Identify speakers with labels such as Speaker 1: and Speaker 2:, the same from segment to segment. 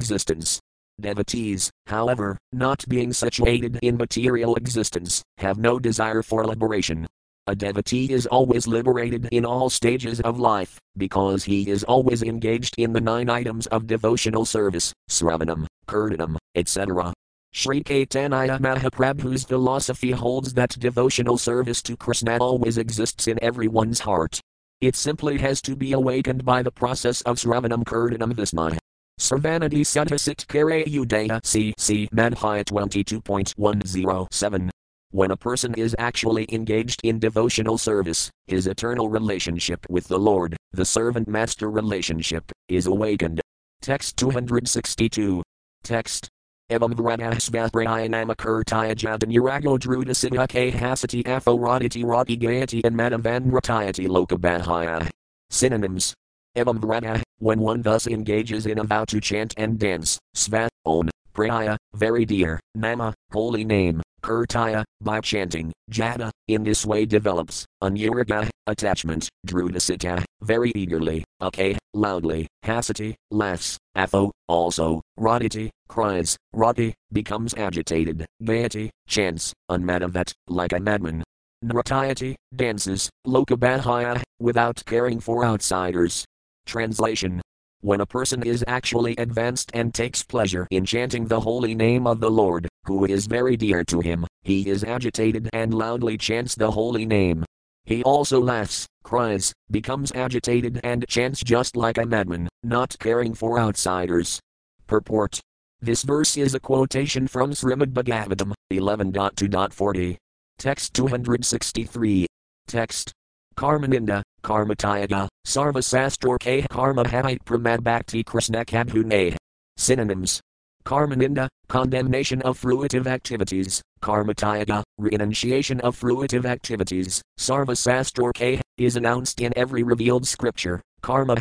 Speaker 1: existence. Devotees, however, not being situated in material existence, have no desire for liberation. A devotee is always liberated in all stages of life, because he is always engaged in the nine items of devotional service, sravanam, kirtanam, etc. Sri Caitanya Mahaprabhu's philosophy holds that devotional service to Krishna always exists in everyone's heart. It simply has to be awakened by the process of Sravanam Kirtanam Vismaya. Sarvanadi Sutasit Kare Udaya C. Madhya 22.107. When a person is actually engaged in devotional service, his eternal relationship with the Lord, the servant master relationship, is awakened. Text 262. Text. Evam Vranahsvapraya Namakurtaya Jadanurago Drudasita K Hasati Aphoroditi Rati Gayati and Madhavandratayati Lokabahaya. Synonyms. Evam Vrana, when one thus engages in a vow to chant and dance, Svat, own, Praya, very dear, Nama, holy name, Kirtaya, by chanting, Jada, in this way develops, Anuraga, attachment, Drudasita, very eagerly, Okay, loudly, Hasati, laughs, Atho, also, Raditi, cries, Rati, becomes agitated, Gayati, chants, Unmadavat, like a madman. Nratayati, dances, Lokabahaya, without caring for outsiders. Translation when a person is actually advanced and takes pleasure in chanting the holy name of the Lord, who is very dear to him, he is agitated and loudly chants the holy name. He also laughs, cries, becomes agitated and chants just like a madman, not caring for outsiders. Purport This verse is a quotation from Srimad Bhagavatam 11.2.40. Text 263. Text Karmaninda, Karmatayaga, Sarvasastor Karma Hamite Pramad Bhakti Krishna Kabhune. Synonyms. Karmaninda, condemnation of fruitive activities, Karmatayaga, renunciation of fruitive activities, Sarvasastor is announced in every revealed scripture, Karma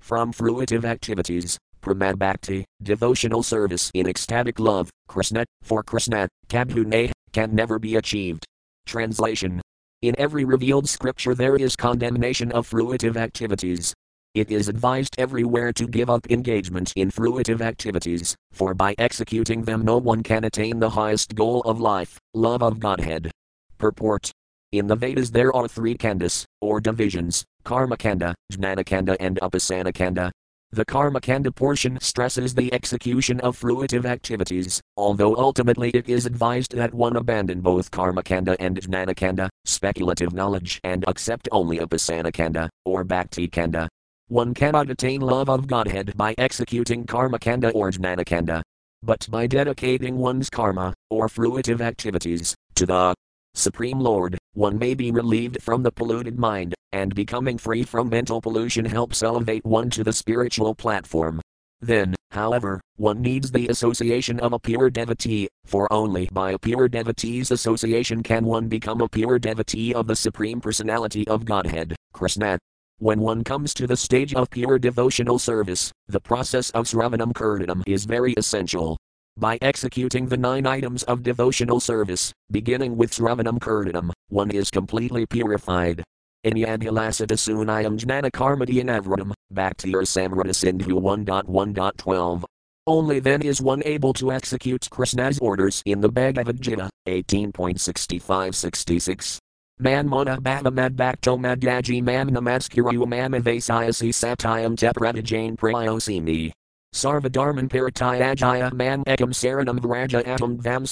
Speaker 1: from fruitive activities, Pramad Bhakti, devotional service in ecstatic love, Krishna, for Krishna, Kabhune, can never be achieved. Translation in every revealed scripture, there is condemnation of fruitive activities. It is advised everywhere to give up engagement in fruitive activities, for by executing them, no one can attain the highest goal of life love of Godhead. Purport In the Vedas, there are three khandas, or divisions Karma Kanda, Jnanakanda, and Upasanakanda. The Karmakanda portion stresses the execution of fruitive activities, although ultimately it is advised that one abandon both Karmakanda and Jnanakanda, speculative knowledge, and accept only Upasanakanda, or Bhakti-kanda. One cannot attain love of Godhead by executing Karmakanda or Jnanakanda, but by dedicating one's karma, or fruitive activities, to the Supreme Lord, one may be relieved from the polluted mind, and becoming free from mental pollution helps elevate one to the spiritual platform. Then, however, one needs the association of a pure devotee, for only by a pure devotee's association can one become a pure devotee of the Supreme Personality of Godhead, Krishna. When one comes to the stage of pure devotional service, the process of Sravanam Kirtanam is very essential. By executing the nine items of devotional service, beginning with Sravanam Kirtanam, one is completely purified. Inyadhilasadasunayam jnana karmadyanavradam, Bhakti-rasamrta-sindhu 1.1.12. Only then is one able to execute Krishna's orders in the Bhagavad Gita 18.65-66. Man mona bhavamad bhakto madyaji mam namaskuru mamavasayasi satyam tepradajane prayosimi. Sarvadharman paratayajaya man ekam saranam vraja atam vam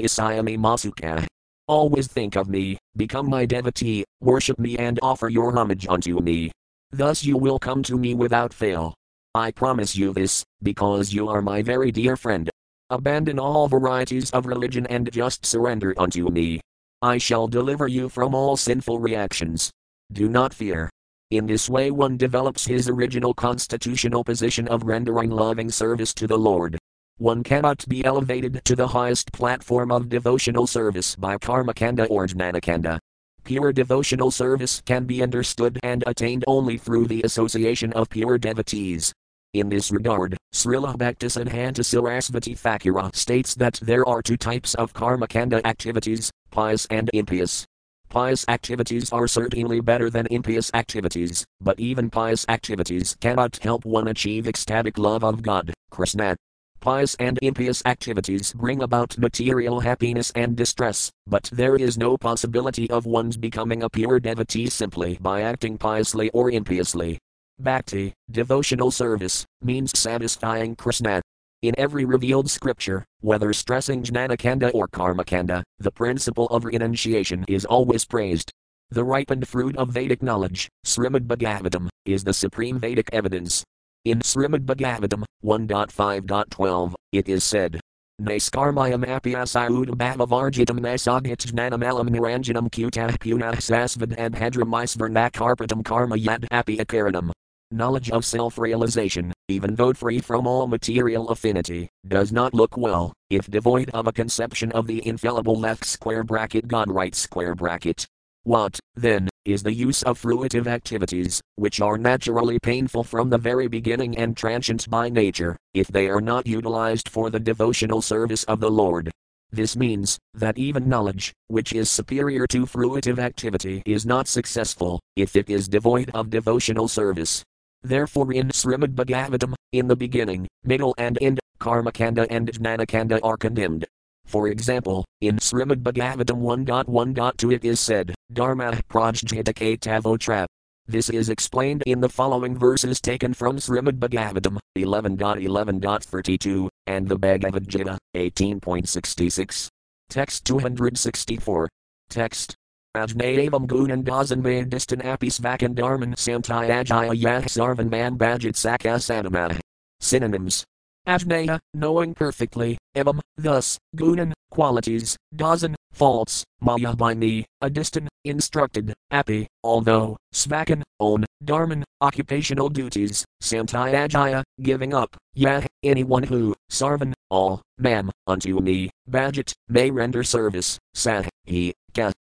Speaker 1: isayami masuka. Always think of me, become my devotee, worship me and offer your homage unto me. Thus you will come to me without fail. I promise you this, because you are my very dear friend. Abandon all varieties of religion and just surrender unto me. I shall deliver you from all sinful reactions. Do not fear. In this way, one develops his original constitutional position of rendering loving service to the Lord. One cannot be elevated to the highest platform of devotional service by Karmakanda or Jnanakanda. Pure devotional service can be understood and attained only through the association of pure devotees. In this regard, Srila Bhaktisiddhanta Sarasvati Thakura states that there are two types of Karmakanda activities, pious and impious. Pious activities are certainly better than impious activities, but even pious activities cannot help one achieve ecstatic love of God, Krishna. Pious and impious activities bring about material happiness and distress, but there is no possibility of one's becoming a pure devotee simply by acting piously or impiously. Bhakti, devotional service, means satisfying Krishna. In every revealed scripture, whether stressing Jnanakanda or Karmakanda, the principle of renunciation is always praised. The ripened fruit of Vedic knowledge, Srimad Bhagavatam, is the supreme Vedic evidence. In Srimad Bhagavatam 1.5.12, it is said, Naiskarmayam apyasayudabhavavarjitam nasagitjnanamalam niranjanam kutah punah sasvad and hadramisvarnakarpatam karma yad apyakaranam. Knowledge of self realization, even though free from all material affinity, does not look well, if devoid of a conception of the infallible left square bracket God right square bracket. What, then, is the use of fruitive activities, which are naturally painful from the very beginning and transient by nature, if they are not utilized for the devotional service of the Lord? This means that even knowledge, which is superior to fruitive activity, is not successful if it is devoid of devotional service. Therefore, in Srimad Bhagavatam, in the beginning, middle, and end, Karmakanda and Jnanakanda are condemned. For example, in Srimad Bhagavatam 1.1.2 it is said, Dharma prajjitake tavotra. This is explained in the following verses taken from Srimad Bhagavatam 11.11.32 and the Bhagavad Gita 18.66. Text 264. Text Ajnayavam gunan dazan distan apis vakandarman samtayajaya yah sarvan man bajit sakasanamah. Synonyms. Ajnaya, knowing perfectly, evam, thus, gunan, qualities, dazan, faults, maya by me, adistan, instructed, api, although, svakan, own, dharman, occupational duties, samtayajaya, giving up, yah, anyone who, sarvan, all, mam, unto me, bajit, may render service, sah, he,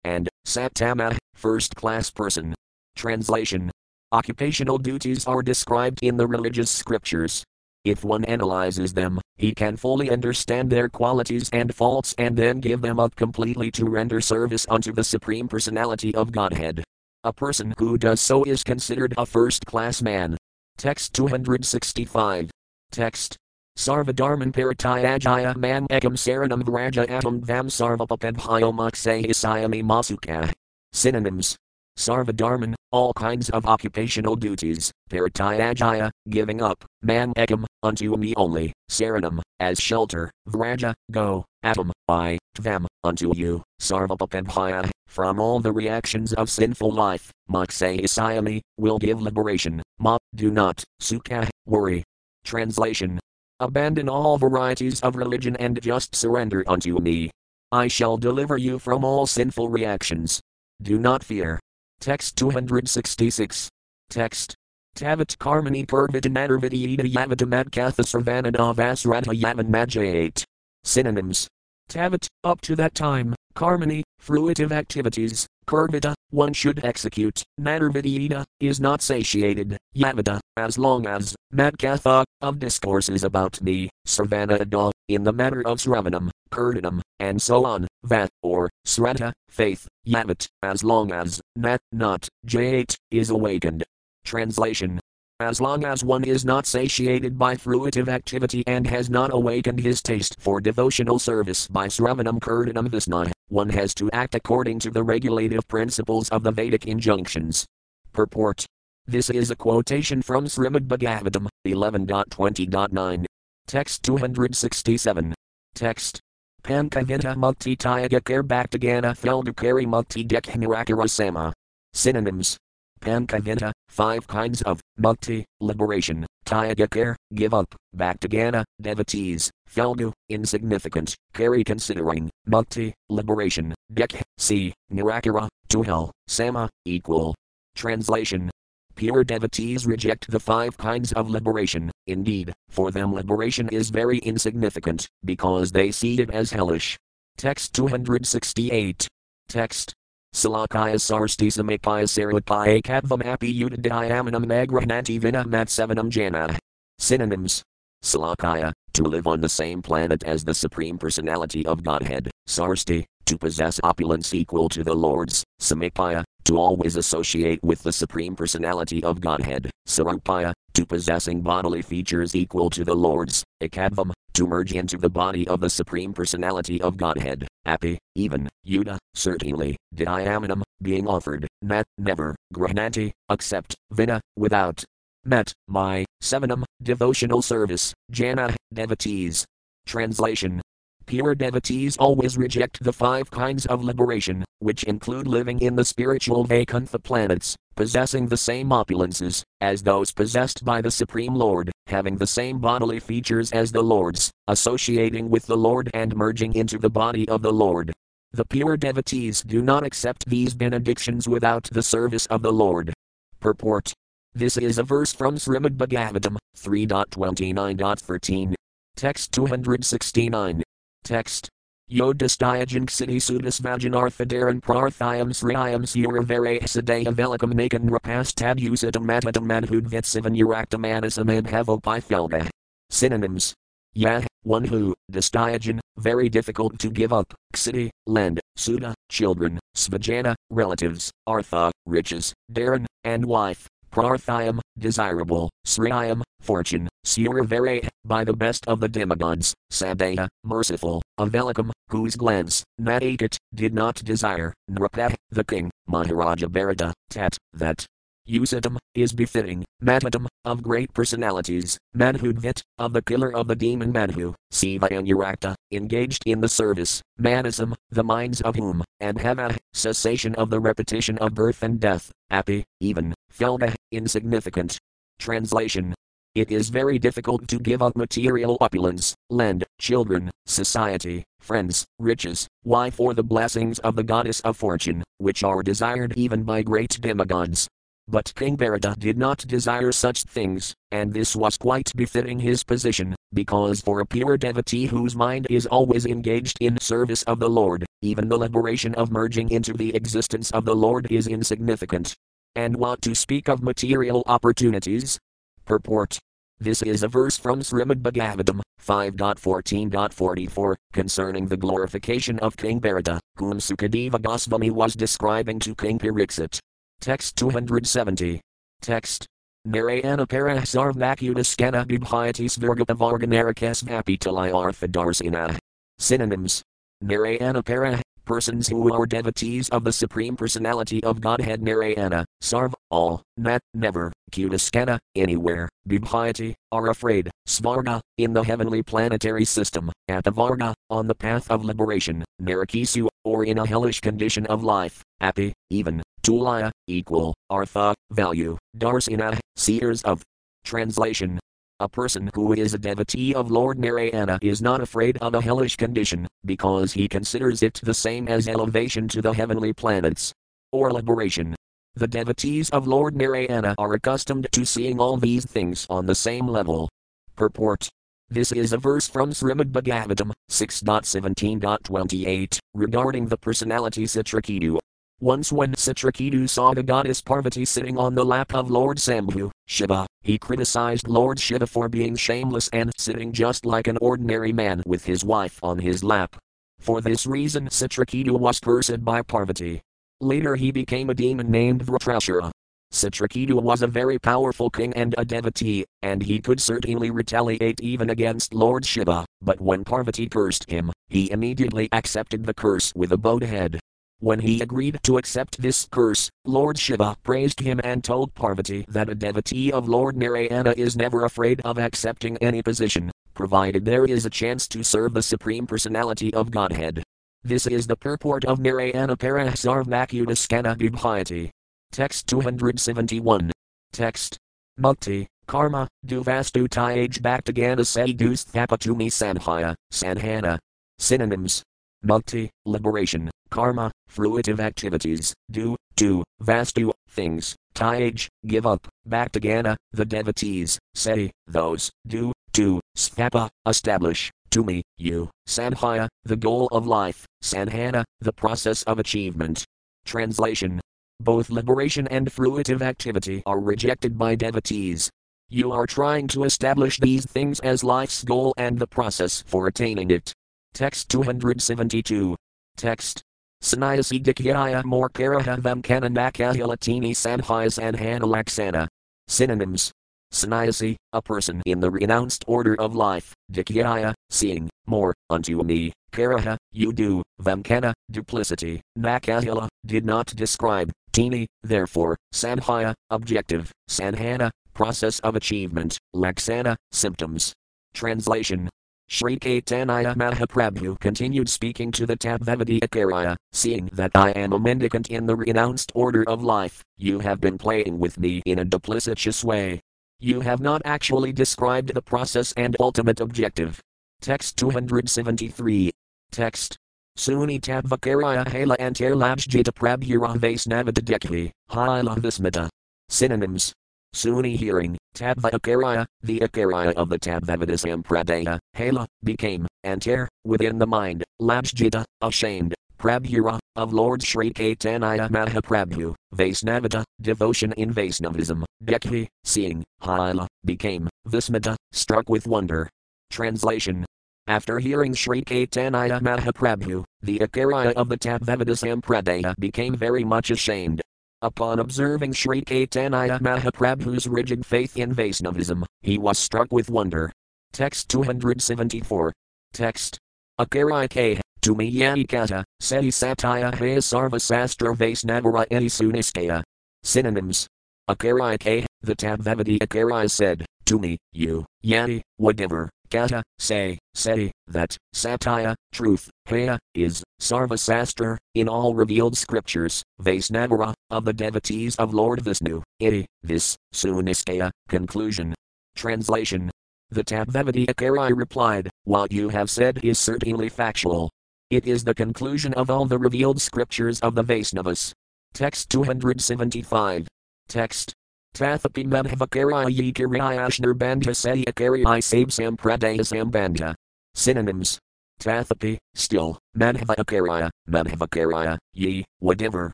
Speaker 1: and, satama, first class person. Translation Occupational duties are described in the religious scriptures. If one analyzes them, he can fully understand their qualities and faults and then give them up completely to render service unto the Supreme Personality of Godhead. A person who does so is considered a first class man. Text 265. Text Sarvadharman paratayajaya mam ekam saranam vraja atam vam sarvapapabhyo mukse isayami masuka. Synonyms. Sarvadharman, all kinds of occupational duties, paratayajaya, giving up, man ekam, unto me only, saranam, as shelter, vraja, go, atom, I, tvam, unto you, sarvapapabhya, from all the reactions of sinful life, mukse isayami, will give liberation, ma, do not, sukha, worry. Translation Abandon all varieties of religion and just surrender unto me. I shall deliver you from all sinful reactions. Do not fear. Text 266. Text. Tavat karmani purvitanarvidiyita yavatamadkatha sarvanada vasradha yavan majayate. Synonyms. Tavat, up to that time, karmani, fruitive activities, kurvita, one should execute, Nadarvidita, is not satiated, Yavada, as long as, Madkatha, of discourses about me, Sarvanada, in the matter of Sravanam, Kirtanam, and so on, Vat, or, Srata, faith, Yavat, as long as, Nat, not, Jayat, is awakened. Translation. As long as one is not satiated by fruitive activity and has not awakened his taste for devotional service by Sravanam Kirtanam Visna, one has to act according to the regulative principles of the Vedic injunctions. Purport This is a quotation from Srimad Bhagavatam 11.20.9. Text 267. Text. Pankavita mukti tyagakar bhaktagana feldukari mukti dekhirakara sama. Synonyms Pankavinta, five kinds of mukti, liberation, tyagakar, give up, bhaktagana, devotees, felgu, insignificant, carry considering, mukti, liberation, dek, see, nirakara, to hell, sama, equal. Translation Pure devotees reject the five kinds of liberation, indeed, for them liberation is very insignificant, because they see it as hellish. Text 268. Text Salakaya sarsti samikaya sarapaya kadvam api udadayamanam nagrahnanti vinamat sevanam jana. Synonyms. Salakaya, to live on the same planet as the Supreme Personality of Godhead, sarsti, to possess opulence equal to the Lord's, Samipaya, to always associate with the Supreme Personality of Godhead, Sarupaya, to possessing bodily features equal to the Lord's, Ekadvam, to merge into the body of the Supreme Personality of Godhead, Api, even, Yuda, certainly, Diamanam, being offered, Nat, never, Grahnanti, accept, Vina, without. Met, my, Sevenam, devotional service, Jana, devotees. Translation Pure devotees always reject the five kinds of liberation, which include living in the spiritual Vaikuntha planets, possessing the same opulences as those possessed by the Supreme Lord, having the same bodily features as the Lord's, associating with the Lord and merging into the body of the Lord. The pure devotees do not accept these benedictions without the service of the Lord. Purport This is a verse from Srimad Bhagavatam 3.29.13. Text 269. Text. Yodhisthayajan City Sudas Vajanarthadaran Prarthayam Sriyam Suravare Sadaya Velikam Nakan Rapastad Usadam Matadam Madhudvitsivan Uraktamanasam Abhavopithelga. Synonyms. Yah, one who, Disthayajan, very difficult to give up, City, land, Suda, children, Svajana, relatives, Artha, riches, Dharan, and wife, Prarthayam, desirable, Sriyam, fortune, Suravare, by the best of the demigods, Sadaya, merciful, Avelikam, whose glance, Nadakat, did not desire, Nrapa, the king, Maharaja Bharata, Tat, that. Usadam, is befitting, Matadam, of great personalities, Madhudvit, of the killer of the demon Madhu, Siva and Urakta, engaged in the service, Manasam, the minds of whom, and Hava, cessation of the repetition of birth and death, Api, even, Felga, insignificant. Translation it is very difficult to give up material opulence, land, children, society, friends, riches, why for the blessings of the goddess of fortune, which are desired even by great demigods. But King Bharata did not desire such things, and this was quite befitting his position, because for a pure devotee whose mind is always engaged in service of the Lord, even the liberation of merging into the existence of the Lord is insignificant. And what to speak of material opportunities? Purport this is a verse from Srimad Bhagavatam 5.14.44 concerning the glorification of King Bharata, whom Sukadeva Goswami was describing to King Pariksit. Text 270. Text. Narayana parahsarvakudaskana bibhayatis virgatavarganarakas vapitalai arthadarsina. Synonyms. Narayana para persons who are devotees of the Supreme Personality of Godhead Narayana, Sarv, all, Nat, never, Kudaskana, anywhere, Bibhayati, are afraid, Svarga, in the heavenly planetary system, Atavarga, on the path of liberation, Narakisu, or in a hellish condition of life, Api, even, Tulaya, equal, Artha, value, Darsina, seers of. Translation a person who is a devotee of Lord Narayana is not afraid of a hellish condition, because he considers it the same as elevation to the heavenly planets. Or liberation. The devotees of Lord Narayana are accustomed to seeing all these things on the same level. Purport. This is a verse from Srimad Bhagavatam 6.17.28 regarding the personality Citraketu once when Citraketu saw the goddess Parvati sitting on the lap of Lord Sambhu, Shiva, he criticized Lord Shiva for being shameless and sitting just like an ordinary man with his wife on his lap. For this reason Citraketu was cursed by Parvati. Later he became a demon named Vritrashura. Citraketu was a very powerful king and a devotee, and he could certainly retaliate even against Lord Shiva, but when Parvati cursed him, he immediately accepted the curse with a bowed head. When he agreed to accept this curse, Lord Shiva praised him and told Parvati that a devotee of Lord Narayana is never afraid of accepting any position, provided there is a chance to serve the Supreme Personality of Godhead. This is the purport of Narayana Parahsarvakudaskana Bibhayati. Text 271. Text. Mukti, Karma, Duvastu Tyaj Bhaktagana Sadhus Thapatumi Sanhaya, Sanhana. Synonyms. Mukti, liberation, karma, fruitive activities, do, do, vastu, things, tyage, give up, bhaktagana, the devotees, say, those, do, do, sthapa, establish, to me, you, sanhaya, the goal of life, sanhana, the process of achievement. Translation Both liberation and fruitive activity are rejected by devotees. You are trying to establish these things as life's goal and the process for attaining it. Text 272. Text Sannyasi Dikyaya Morkaraha Vamkana Nakahilatini Sanhaya Sanhana Laksana. Synonyms Sannyasi, a person in the renounced order of life, Dikyaya, seeing, more, unto me, Karaha, you do, Vamkana, duplicity, Nakahila, did not describe, Tini, therefore, Sanhaya, objective, Sanhana, process of achievement, Laksana, symptoms. Translation Sri Caitanya Mahaprabhu continued speaking to the Tattvavadi Akarya, seeing that I am a mendicant in the renounced order of life, you have been playing with me in a duplicitous way. You have not actually described the process and ultimate objective. Text 273. Text. Suni Tabvakarya Hala Antar Labjita Prabhura Vaisnavata Dekhi, Hila Vismita. Synonyms Suni hearing, Tabva Akarya, the Akarya of the Tattvavada Sampradaya, Hala, became, Antar, within the mind, Labjita, ashamed, Prabhura, of Lord Sri Caitanya Mahaprabhu, Vaisnavata, devotion in Vaisnavism, Dekhi, seeing, Hila, became, Vismita, struck with wonder. Translation after hearing Sri Caitanya Mahaprabhu, the Acharya of the Tattvavada Sampradaya became very much ashamed. Upon observing Sri Caitanya Mahaprabhu's rigid faith in Vaishnavism, he was struck with wonder. Text 274. Text. Me Yanikata, Seti Satya Haya Sarva Sastra Vaisnavara Eti Suniskaya. Synonyms. K. The Tattvavadi Acharya said, To me, you, Yani, whatever, Kata, say, say, that, satya, truth, haya, is, sarvasastra, in all revealed scriptures, Vaisnavara, of the devotees of Lord Vishnu, iti, this, suniskaya, conclusion. Translation. The Tattvavadi Akari replied, What you have said is certainly factual. It is the conclusion of all the revealed scriptures of the Vaisnavas. Text 275. Text. Tathapi Madhavakaraya Kiriyashnar Bandha Satyakariya Sab Sampradaya Sambandha. Synonyms. Tathapi, still, Madhavakarya, Madhavakarya, ye, whatever,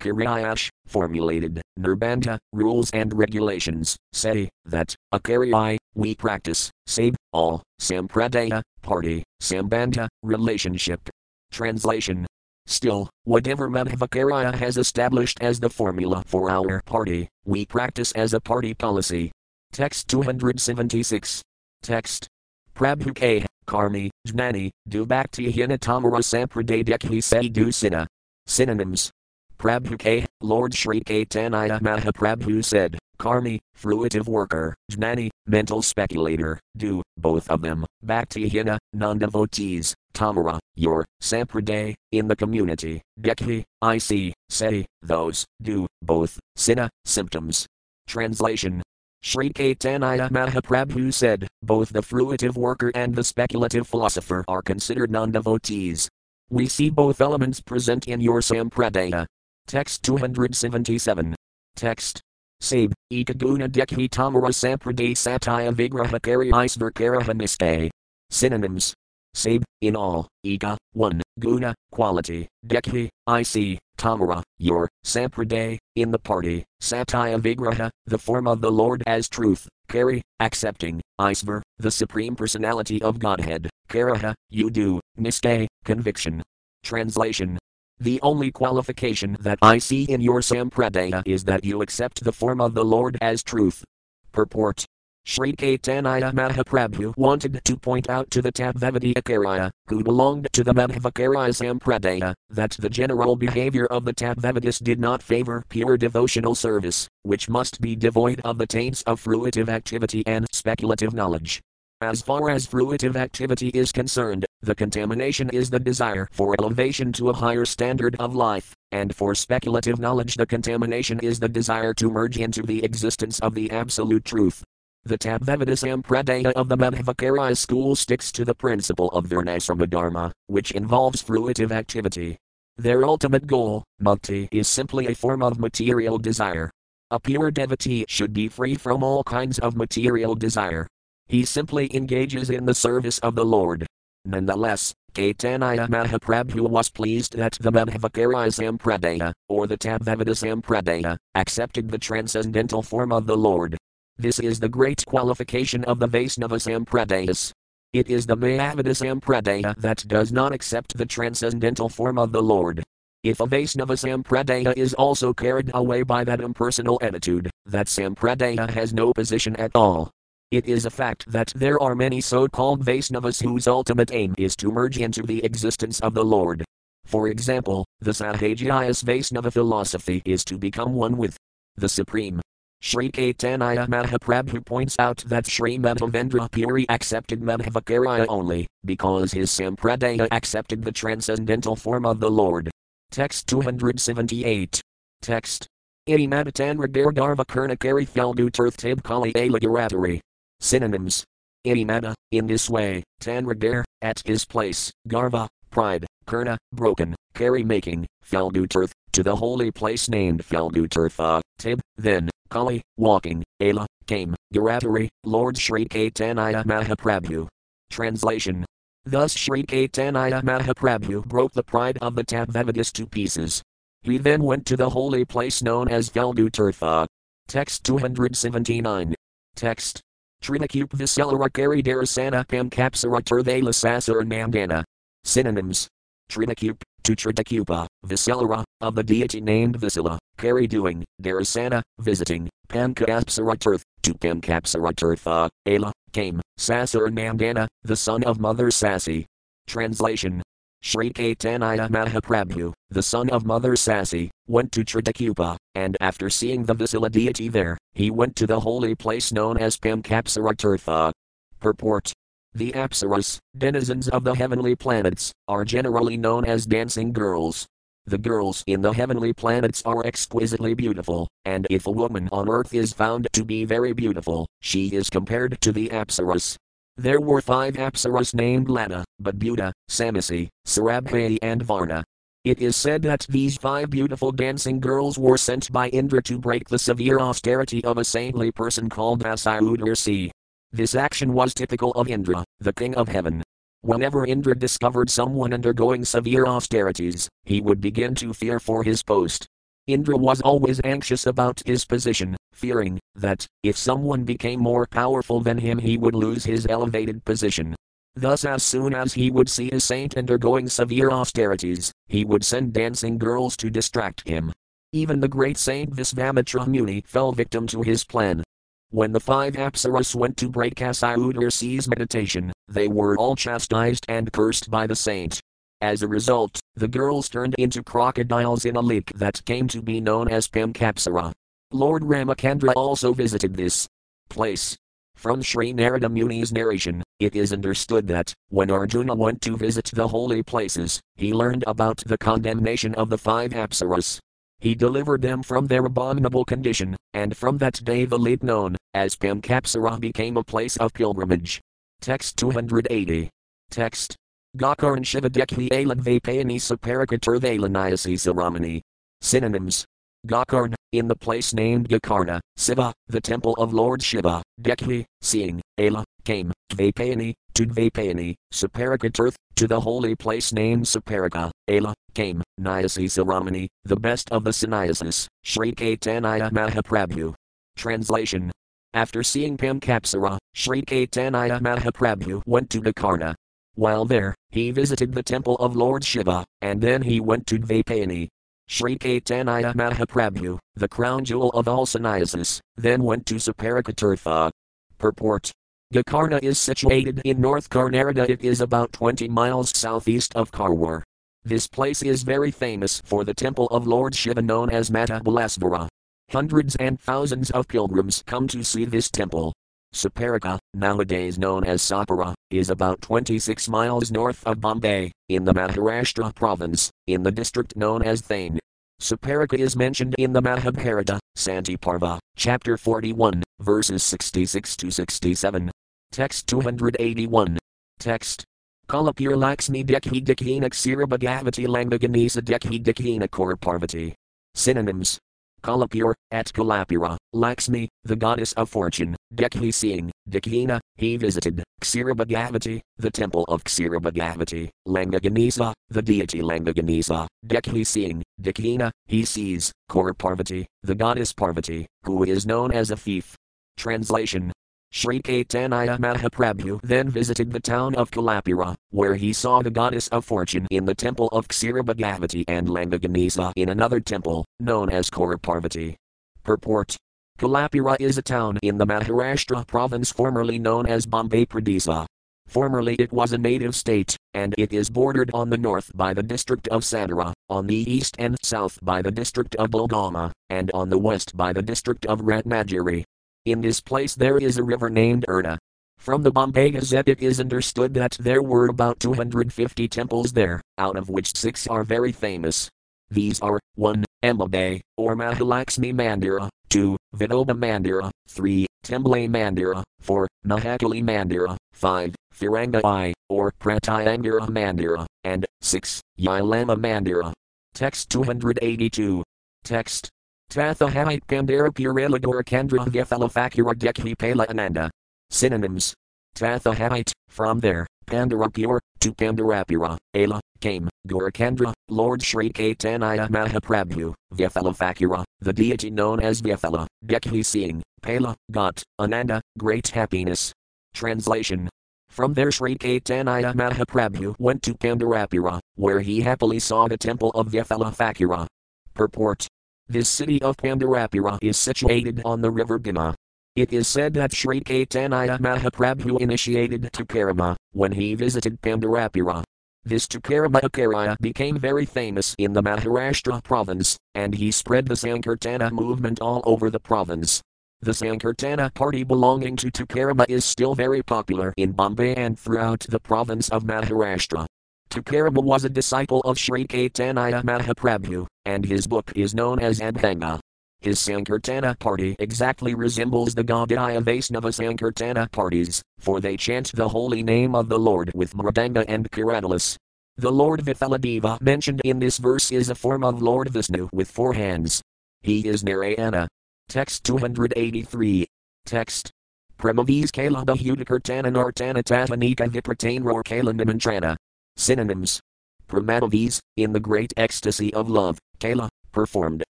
Speaker 1: Kiriyash, formulated, Nirbandha, rules and regulations, say, that, Akariya, we practice, save, all, Sampradaya, party, Sambandha, relationship. Translation Still, whatever Madhvacarya has established as the formula for our party, we practice as a party policy. Text 276. Text. Prabhu K. Karmi, Jnani, Du Bhakti Hinatamara Sampraday Dekhi Se Du Sina. Synonyms. Prabhu K. Lord Sri Caitanya Mahaprabhu said, Karmi, fruitive worker, Jnani, mental speculator, do, both of them, Bhaktihina, non devotees, Tamara, your, Sampraday, in the community, Dekhi, I see, say, those, do, both, Sina, symptoms. Translation Sri Caitanya Mahaprabhu said, both the fruitive worker and the speculative philosopher are considered non devotees. We see both elements present in your Sampradaya. Text 277. Text. Sab, Ekaguna Dekhi Tamara Sampraday Satya Vigraha Kari Isvarkaraha Niste. Synonyms. Sab, in all, Eka, 1, Guna, quality, Dekhi, I see, Tamara, your, Sampraday, in the party, Satya Vigraha, the form of the Lord as truth, Kari, accepting, Isvar, the Supreme Personality of Godhead, Karaha, you do, Niste, conviction. Translation. The only qualification that I see in your Sampradaya is that you accept the form of the Lord as truth. Purport Sri Caitanya Mahaprabhu wanted to point out to the Tattvavadi Acharya, who belonged to the Madhvacarya Sampradaya, that the general behavior of the Tattvavadis did not favor pure devotional service, which must be devoid of the taints of fruitive activity and speculative knowledge. As far as fruitive activity is concerned, the contamination is the desire for elevation to a higher standard of life, and for speculative knowledge, the contamination is the desire to merge into the existence of the absolute truth. The Tattvavada Sampradaya of the Madhvacarya school sticks to the principle of Varnasrama Dharma, which involves fruitive activity. Their ultimate goal, mukti, is simply a form of material desire. A pure devotee should be free from all kinds of material desire, he simply engages in the service of the Lord. Nonetheless, Caitanya Mahaprabhu was pleased that the Madhvacarya Sampradaya, or the Tabhavata Sampradaya, accepted the transcendental form of the Lord. This is the great qualification of the Vaisnava Sampradayas. It is the Mayavada Sampradaya that does not accept the transcendental form of the Lord. If a Vaisnava Sampradaya is also carried away by that impersonal attitude, that Sampradaya has no position at all. It is a fact that there are many so called Vaisnavas whose ultimate aim is to merge into the existence of the Lord. For example, the Sahajiyas Vaisnava philosophy is to become one with the Supreme. Sri Caitanya Mahaprabhu points out that Sri Madhavendra Puri accepted Madhavacarya only, because his Sampradaya accepted the transcendental form of the Lord. Text 278. Text. Idimadatanra Gargarva Kurnakari Thaldutirth Tabkali Alagaratari. Synonyms. Idimada, in this way, Tanragar, at his place, Garva, pride, Kurna, broken, carry making, Faldutirth, to the holy place named Faldutirtha, ah, Tib, then, Kali, walking, Ala, came, Garatari, Lord Sri Caitanya Mahaprabhu. Translation. Thus Sri Caitanya Mahaprabhu broke the pride of the Tathavagas to pieces. He then went to the holy place known as Faldutirtha. Text 279. Text. Trinakup Viselara Kari Darasana Pam Kapsara Turthala. Synonyms. Trinakup, to Tritakupa, Viselara, of the deity named Visala, Kari doing, Darasana, visiting, Pankapsaratirth, to Pankapsaratirtha, uh, Ala, came, Sasar Namdana, the son of Mother Sasi. Translation. Sri Caitanya Mahaprabhu, the son of Mother Sasi, went to Tritakupa, and after seeing the Visala deity there, he went to the holy place known as Pankapsaratirtha. Uh, Purport. The Apsaras, denizens of the heavenly planets, are generally known as dancing girls. The girls in the heavenly planets are exquisitely beautiful, and if a woman on earth is found to be very beautiful, she is compared to the Apsaras. There were five Apsaras named Lada, Badbuda, Samasi, Sarabhayi, and Varna. It is said that these five beautiful dancing girls were sent by Indra to break the severe austerity of a saintly person called Asayudarsi. This action was typical of Indra, the king of heaven. Whenever Indra discovered someone undergoing severe austerities, he would begin to fear for his post. Indra was always anxious about his position, fearing that, if someone became more powerful than him, he would lose his elevated position. Thus, as soon as he would see a saint undergoing severe austerities, he would send dancing girls to distract him. Even the great saint Visvamitra Muni fell victim to his plan. When the five Apsaras went to break Asayudarsi's meditation, they were all chastised and cursed by the saint. As a result, the girls turned into crocodiles in a lake that came to be known as Pamkapsara. Lord Ramacandra also visited this place. From Sri Narada Muni's narration, it is understood that, when Arjuna went to visit the holy places, he learned about the condemnation of the five Apsaras. He delivered them from their abominable condition, and from that day the lake known as Pamkapsara became a place of pilgrimage. Text 280. Text. Gakarn Shivadekhi Alag Vapayani Saparakatur Valanayasi Saramani. Synonyms. Gakarn, in the place named Gokarna, Siva, the temple of Lord Shiva, Dekhi, seeing, Ala, came, Dvapayani, to Dvapayani, Saparakatirth, to the holy place named Saparaka, Ala, came, Nyasi Saramani, the best of the sannyasis, Sri Caitanya Mahaprabhu. Translation. After seeing Pamkapsara, Sri Caitanya Mahaprabhu went to Gokarna. While there, he visited the temple of Lord Shiva, and then he went to Dvapayani. Sri Caitanya Mahaprabhu, the crown jewel of all sannyasis, then went to Saparakatirtha. Uh, Purport. Gokarna is situated in North Karnataka. It is about 20 miles southeast of Karwar. This place is very famous for the temple of Lord Shiva known as Mahabalasvara. Hundreds and thousands of pilgrims come to see this temple. Saparika, nowadays known as Sapara, is about 26 miles north of Bombay, in the Maharashtra province, in the district known as Thane. Saparika is mentioned in the Mahabharata, Santi Parva, chapter 41, verses 66 to 67. Text 281. Text. Kalapur Laxmi Dekhi Dekhina Ksira Bhagavati Langaganisa Dekhi Dekhina Kor Parvati. Synonyms. Kalapur, at Kalapura, Lakshmi, the goddess of fortune, Dekhi seeing, Dekhina, he visited, Ksirabhagavati, the temple of Ksirabhagavati, Langaganisa, the deity Langaganisa, Dekhi seeing, Dekhina, he sees, Kor Parvati, the goddess Parvati, who is known as a thief. Translation Sri Caitanya Mahaprabhu then visited the town of Kalapura, where he saw the goddess of fortune in the temple of Ksirabhagavati and Langaganesa in another temple, known as Koraparvati. Purport Kalapura is a town in the Maharashtra province formerly known as Bombay Pradesa. Formerly it was a native state, and it is bordered on the north by the district of Satara, on the east and south by the district of Bulgama, and on the west by the district of Ratnagiri. In this place there is a river named Erna. From the Bombay Gazette it is understood that there were about 250 temples there, out of which six are very famous. These are 1. Emmabe, or Mahalakshmi Mandira, 2. Vinoba Mandira, 3. Temble Mandira, 4. Mahakali Mandira, 5. Firanga I, or Pratyangara Mandira, and 6. Yilama Mandira. Text 282. Text Tathahait Pandara Purilador Kandra Vyathalafakura Dekhi Pala Ananda. Synonyms. Tathahait, from there, Pandarapur, to Pandarapura, Ala, came, Gorakandra, Lord Sri Caitanya Mahaprabhu, Vyathalafakura, the deity known as Vyathala, Dekhi seeing, Pala, got, Ananda, great happiness. Translation. From there Sri Caitanya Mahaprabhu went to Pandarapura, where he happily saw the temple of Vyathalafakura. Purport. This city of Pandarapura is situated on the river Bhima. It is said that Sri Caitanya Mahaprabhu initiated Tukarama when he visited Pandarapura. This Tukarama Acharya became very famous in the Maharashtra province, and he spread the Sankirtana movement all over the province. The Sankirtana party belonging to Tukarama is still very popular in Bombay and throughout the province of Maharashtra. Tukarama was a disciple of Sri Caitanya Mahaprabhu, and his book is known as Abhanga. His Sankirtana party exactly resembles the Gaudiya Vaisnava Sankirtana parties, for they chant the holy name of the Lord with Mridanga and Karatalas. The Lord Vithaladeva mentioned in this verse is a form of Lord Vishnu with four hands. He is Narayana. Text 283. Text. Premavis Kala Bahudakirtana Nartana Tatanika Vipratain Ror Kala Nimantrana. Synonyms. Pramadavis, in the great ecstasy of love, Kala, performed,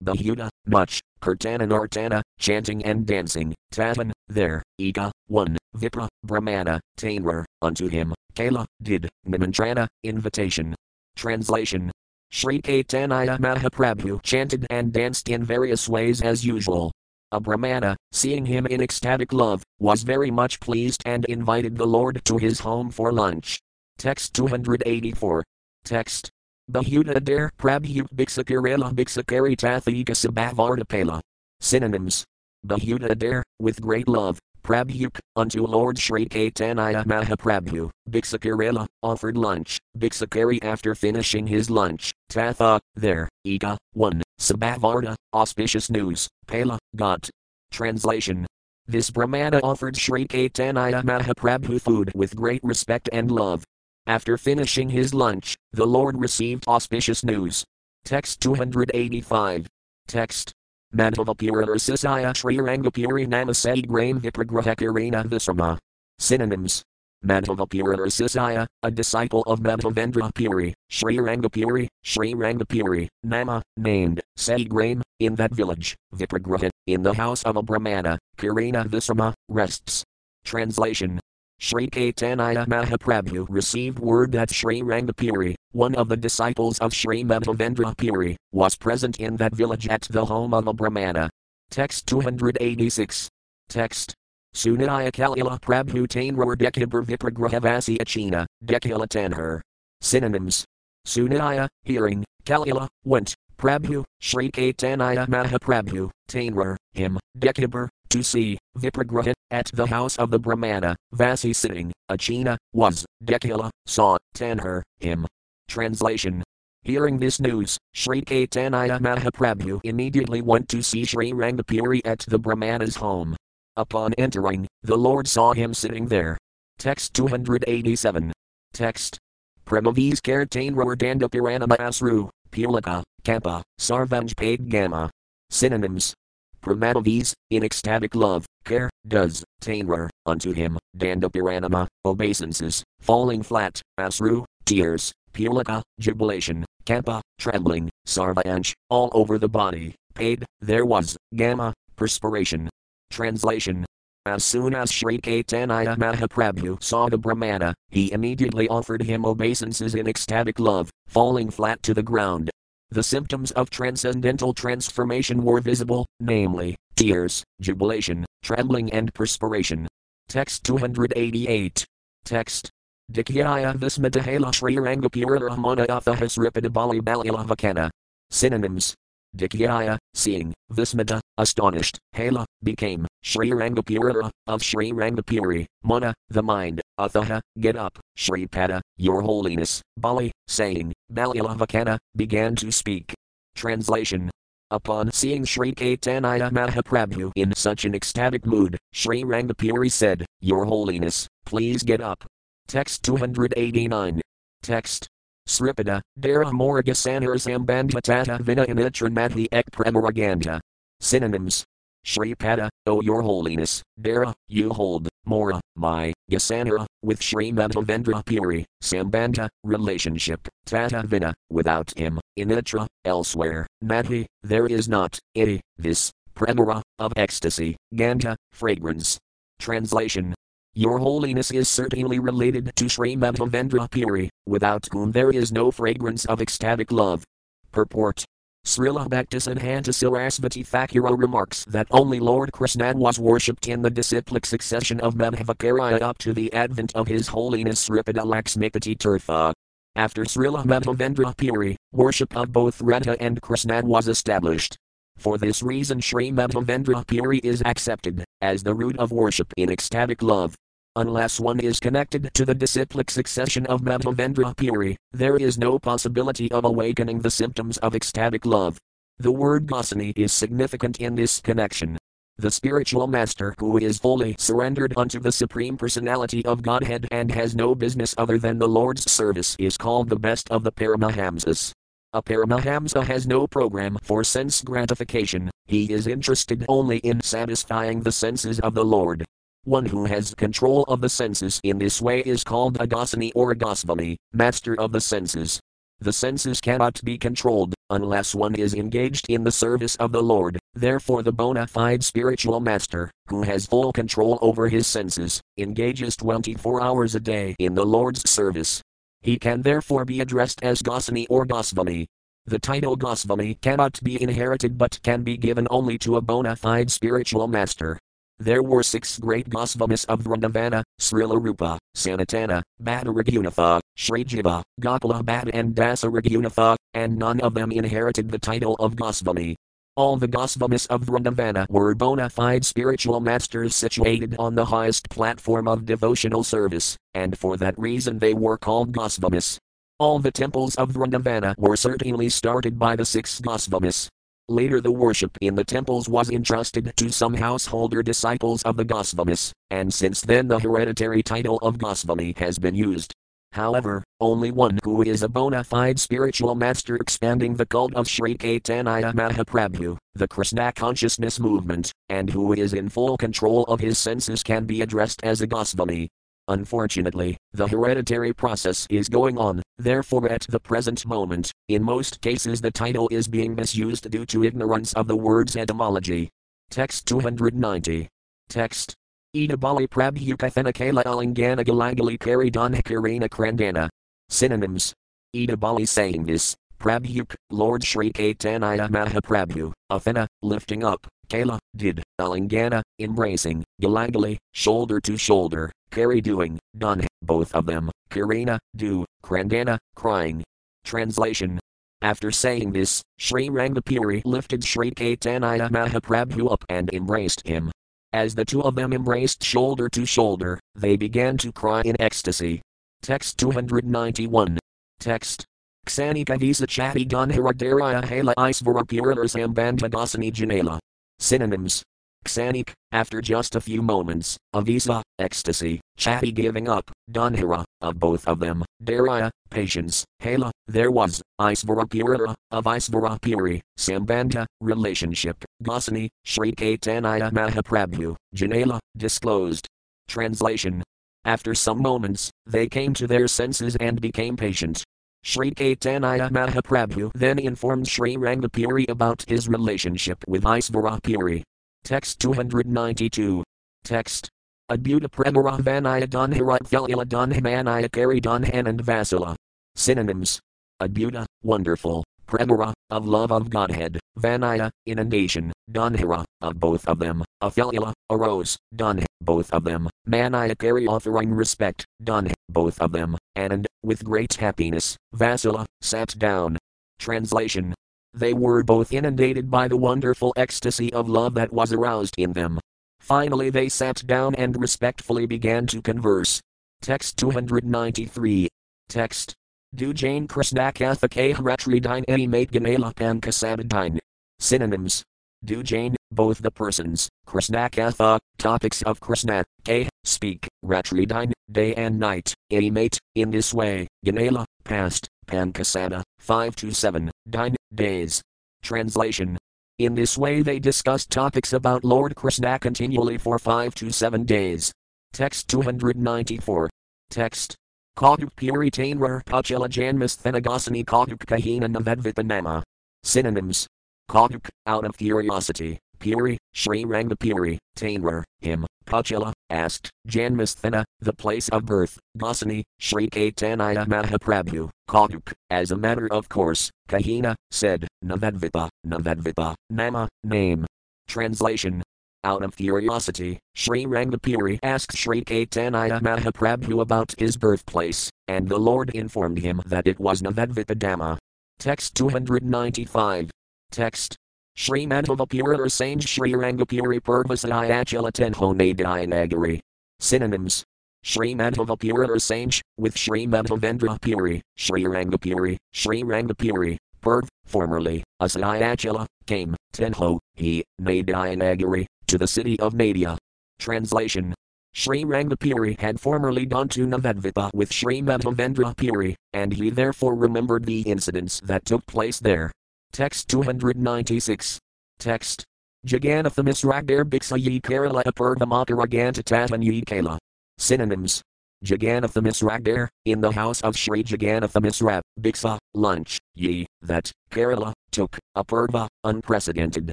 Speaker 1: Bahuda, much, Kirtana Nartana, chanting and dancing, Tatan, there, Eka, one, Vipra, Brahmana, Tainrar, unto him, Kala, did, Nimantrana, invitation. Translation. Sri Caitanya Mahaprabhu chanted and danced in various ways as usual. A Brahmana, seeing him in ecstatic love, was very much pleased and invited the Lord to his home for lunch. Text 284. Text. Bahuda Adair Prabhu Bixakarela Bixakari Tathika Sabhavartapela. Synonyms. Bahuda Adair, with great love, Prabhu, unto Lord Sri Caitanya Mahaprabhu, Bixakarela, offered lunch, Bixakari after finishing his lunch, Tatha, there, Ika, 1, Sabhavarta, auspicious news, Pela, got. Translation. This Brahmana offered Sri Caitanya Mahaprabhu food with great respect and love. After finishing his lunch, the Lord received auspicious news. Text 285. Text. Madhavapura Sisaya Sri Rangapuri Namasai Grain Vipragrahakirina Visrama. Synonyms. Madhavapura Sisaya, a disciple of Madhavendra Puri, Sri Rangapuri, Sri Rangapuri, Nama, named, Saigraim, in that village, Vipragraha, in the house of a Brahmana, Kirina Visrama, rests. Translation. Sri Caitanya Mahaprabhu received word that Sri Rangapuri, one of the disciples of Sri Madhavendra Puri, was present in that village at the home of a Brahmana. Text 286. Text. Sunaya Kalila Prabhu Tainrar Dekhibar Vipragrahavasi Achina, Dekhila Tanhar. Synonyms. Sunaya, hearing, Kalila, went, Prabhu, Sri Caitanya Mahaprabhu, Tainrar, him, Dekhibar, to see, Vipragraha, at the house of the Brahmana, Vasi sitting, Achina, was, Dekila, saw, Tanher, him. Translation. Hearing this news, Sri Caitanya Mahaprabhu immediately went to see Sri Rangapuri at the Brahmana's home. Upon entering, the Lord saw him sitting there. Text 287. Text. Premavis Kartainrar Dandapiranama Asru, Pulika, Kappa, Sarvanj Paid Gamma. Synonyms. Pramadavis, in ecstatic love, care, does, tainrar, unto him, dandapiranama, obeisances, falling flat, asru, tears, pulika, jubilation, kappa, trembling, sarvanch, all over the body, paid, there was, gamma, perspiration. Translation. As soon as Sri Caitanya Mahaprabhu saw the Brahmana, he immediately offered him obeisances in ecstatic love, falling flat to the ground. The symptoms of transcendental transformation were visible, namely, tears, jubilation, trembling, and perspiration. Text 288. Text. Dikyaya Vismadahala Sri Rangapura Rahmana Athahas Ripadabali Balilavakana. Synonyms. Dikyaya, seeing, Vismada, astonished, Hala, became, Sri Rangapura, of Sri Rangapuri, Mana, the mind, Athaha, get up, Sri Pada, your holiness, Bali, saying, Balilavakana, began to speak. Translation Upon seeing Sri Caitanya Mahaprabhu in such an ecstatic mood, Sri Rangapuri said, Your Holiness, please get up. Text 289. Text. Sripada, Dara Morga Sambandha Tata Vina Ek Premaragandha. Synonyms. Pada, O Your Holiness, Dara, you hold, Mora, my, Gasanara, with Sri Madhavendra Puri, Sambandha, relationship, Tata Vina, without him, Initra, elsewhere, Madhi, there is not, iti, this, Premara, of ecstasy, Gandha, fragrance. Translation Your Holiness is certainly related to Sri Madhavendra Puri, without whom there is no fragrance of ecstatic love. Purport Srila Bhaktisiddhanta Sarasvati Thakura remarks that only Lord Krishna was worshipped in the disciplic succession of Madhavacarya up to the advent of His Holiness Sripada Laxmipati Tirtha. After Srila Madhavendra Puri, worship of both Radha and Krishna was established. For this reason Sri Madhavendra Puri is accepted as the root of worship in ecstatic love. Unless one is connected to the disciplic succession of Madhavendra Puri, there is no possibility of awakening the symptoms of ecstatic love. The word Gosani is significant in this connection. The spiritual master who is fully surrendered unto the Supreme Personality of Godhead and has no business other than the Lord's service is called the best of the Paramahamsas. A Paramahamsa has no program for sense gratification, he is interested only in satisfying the senses of the Lord. One who has control of the senses in this way is called a Gosani or Gosvami, master of the senses. The senses cannot be controlled unless one is engaged in the service of the Lord, therefore, the bona fide spiritual master, who has full control over his senses, engages 24 hours a day in the Lord's service. He can therefore be addressed as Gosani or Gosvami. The title Gosvami cannot be inherited but can be given only to a bona fide spiritual master. There were six great Gosvamis of Vrindavana, Srila Rupa, Sanatana, Bhatta Raghunatha, Srijiva, Gopala Bhatta and Dasa Raghunatha, and none of them inherited the title of Gosvami. All the Gosvamis of Vrindavana were bona fide spiritual masters situated on the highest platform of devotional service, and for that reason they were called Gosvamis. All the temples of Vrindavana were certainly started by the six Gosvamis, Later, the worship in the temples was entrusted to some householder disciples of the Gosvamis, and since then the hereditary title of Gosvami has been used. However, only one who is a bona fide spiritual master expanding the cult of Sri Caitanya Mahaprabhu, the Krishna consciousness movement, and who is in full control of his senses can be addressed as a Gosvami. Unfortunately, the hereditary process is going on, therefore, at the present moment, in most cases the title is being misused due to ignorance of the word's etymology. Text 290. Text. Edabali Prabhukathana Kala Alingana Galagali Karidana Karina Krandana. Synonyms. Edabali saying this, Prabhuk, Lord Sri Caitanya Mahaprabhu, Athena, lifting up, Kala, did, Alingana, embracing, Galagali, shoulder to shoulder, Kari doing, done, both of them, Karina, do, Krandana, crying. Translation after saying this, Sri Rangapuri lifted Sri Caitanya Mahaprabhu up and embraced him. As the two of them embraced shoulder to shoulder, they began to cry in ecstasy. Text 291. Text. Ksanika Visa Chati Ganharadariya Hala Isvara Purana Sambandha Dasani Janela. Synonyms Xanik, after just a few moments, Avisa, ecstasy, chatty giving up, Dhanhara, of both of them, Darya, patience, Hala, there was, Isvarapura, of Isvarapuri, Sambandha, relationship, Gosani, Sri Caitanya Mahaprabhu, Janela, disclosed. Translation After some moments, they came to their senses and became patient. Sri Caitanya Mahaprabhu then informed Sri Rangapuri about his relationship with Isvarapuri, Text 292. Text. Adbuta Premara Vanaya Dunhira Philila Dunhimanaya Kari Dunhan and Vasila. Synonyms. Adbuta, wonderful, Premara, of love of Godhead, Vanaya, inundation, Dunhira, of both of them, Aphilula, arose, Dun, both of them, Manaya Kari offering respect, Dun, both of them, and, with great happiness, Vasila, sat down. Translation. They were both inundated by the wonderful ecstasy of love that was aroused in them. Finally, they sat down and respectfully began to converse. Text 293. Text. Dujane Krishnakatha Kahratridine Any Mate Ganala Pankasabadine. Synonyms. Dujane, both the persons, Krishnakatha, topics of Krishna, K, speak, Ratridine, day and night, Any mate, in this way, Ganala, past, Pankasada, 5 to 7, Dine, days. Translation in this way, they discussed topics about Lord Krishna continually for five to seven days. Text 294. Text. Kaduk Puri Tainrar Pachela Janmas Thenagasani Kaduk Kahina Navadvitanama. Synonyms. Kaduk, out of curiosity, Puri, Sri Rangapuri, Tainrar, him, Pachela, asked, Janmasthana, the place of birth, Gosani, Sri Caitanya Mahaprabhu, Kaduk, as a matter of course, Kahina, said, Navadvipa, Navadvipa, Nama, name. Translation out of curiosity, Sri Rangapuri asked Sri Caitanya Mahaprabhu about his birthplace, and the Lord informed him that it was Navadvipa Dhamma. Text 295. Text. Sri Madhavapura Sange Sri Rangapuri Purvasayachala Tenho Nagari. Synonyms. Sri Madhavapura Sange, with Sri Madhavendra Puri, Sri Rangapuri, Sri Rangapuri, Purv, formerly, Asayachala, came, Tenho, he, Nagari, to the city of Nadia. Translation. Sri Rangapuri had formerly gone to Navadvipa with Sri Madhavendra Puri, and he therefore remembered the incidents that took place there. Text 296. Text. Jaganathamisragdar Biksayi Kerala Apurvamakaraganti Tatmanyi Kala. Synonyms. Jaganathamisragdar, in the house of Sri Jaganathamisrab, Biksa, lunch, ye, that, Kerala, took, Apurva, unprecedented,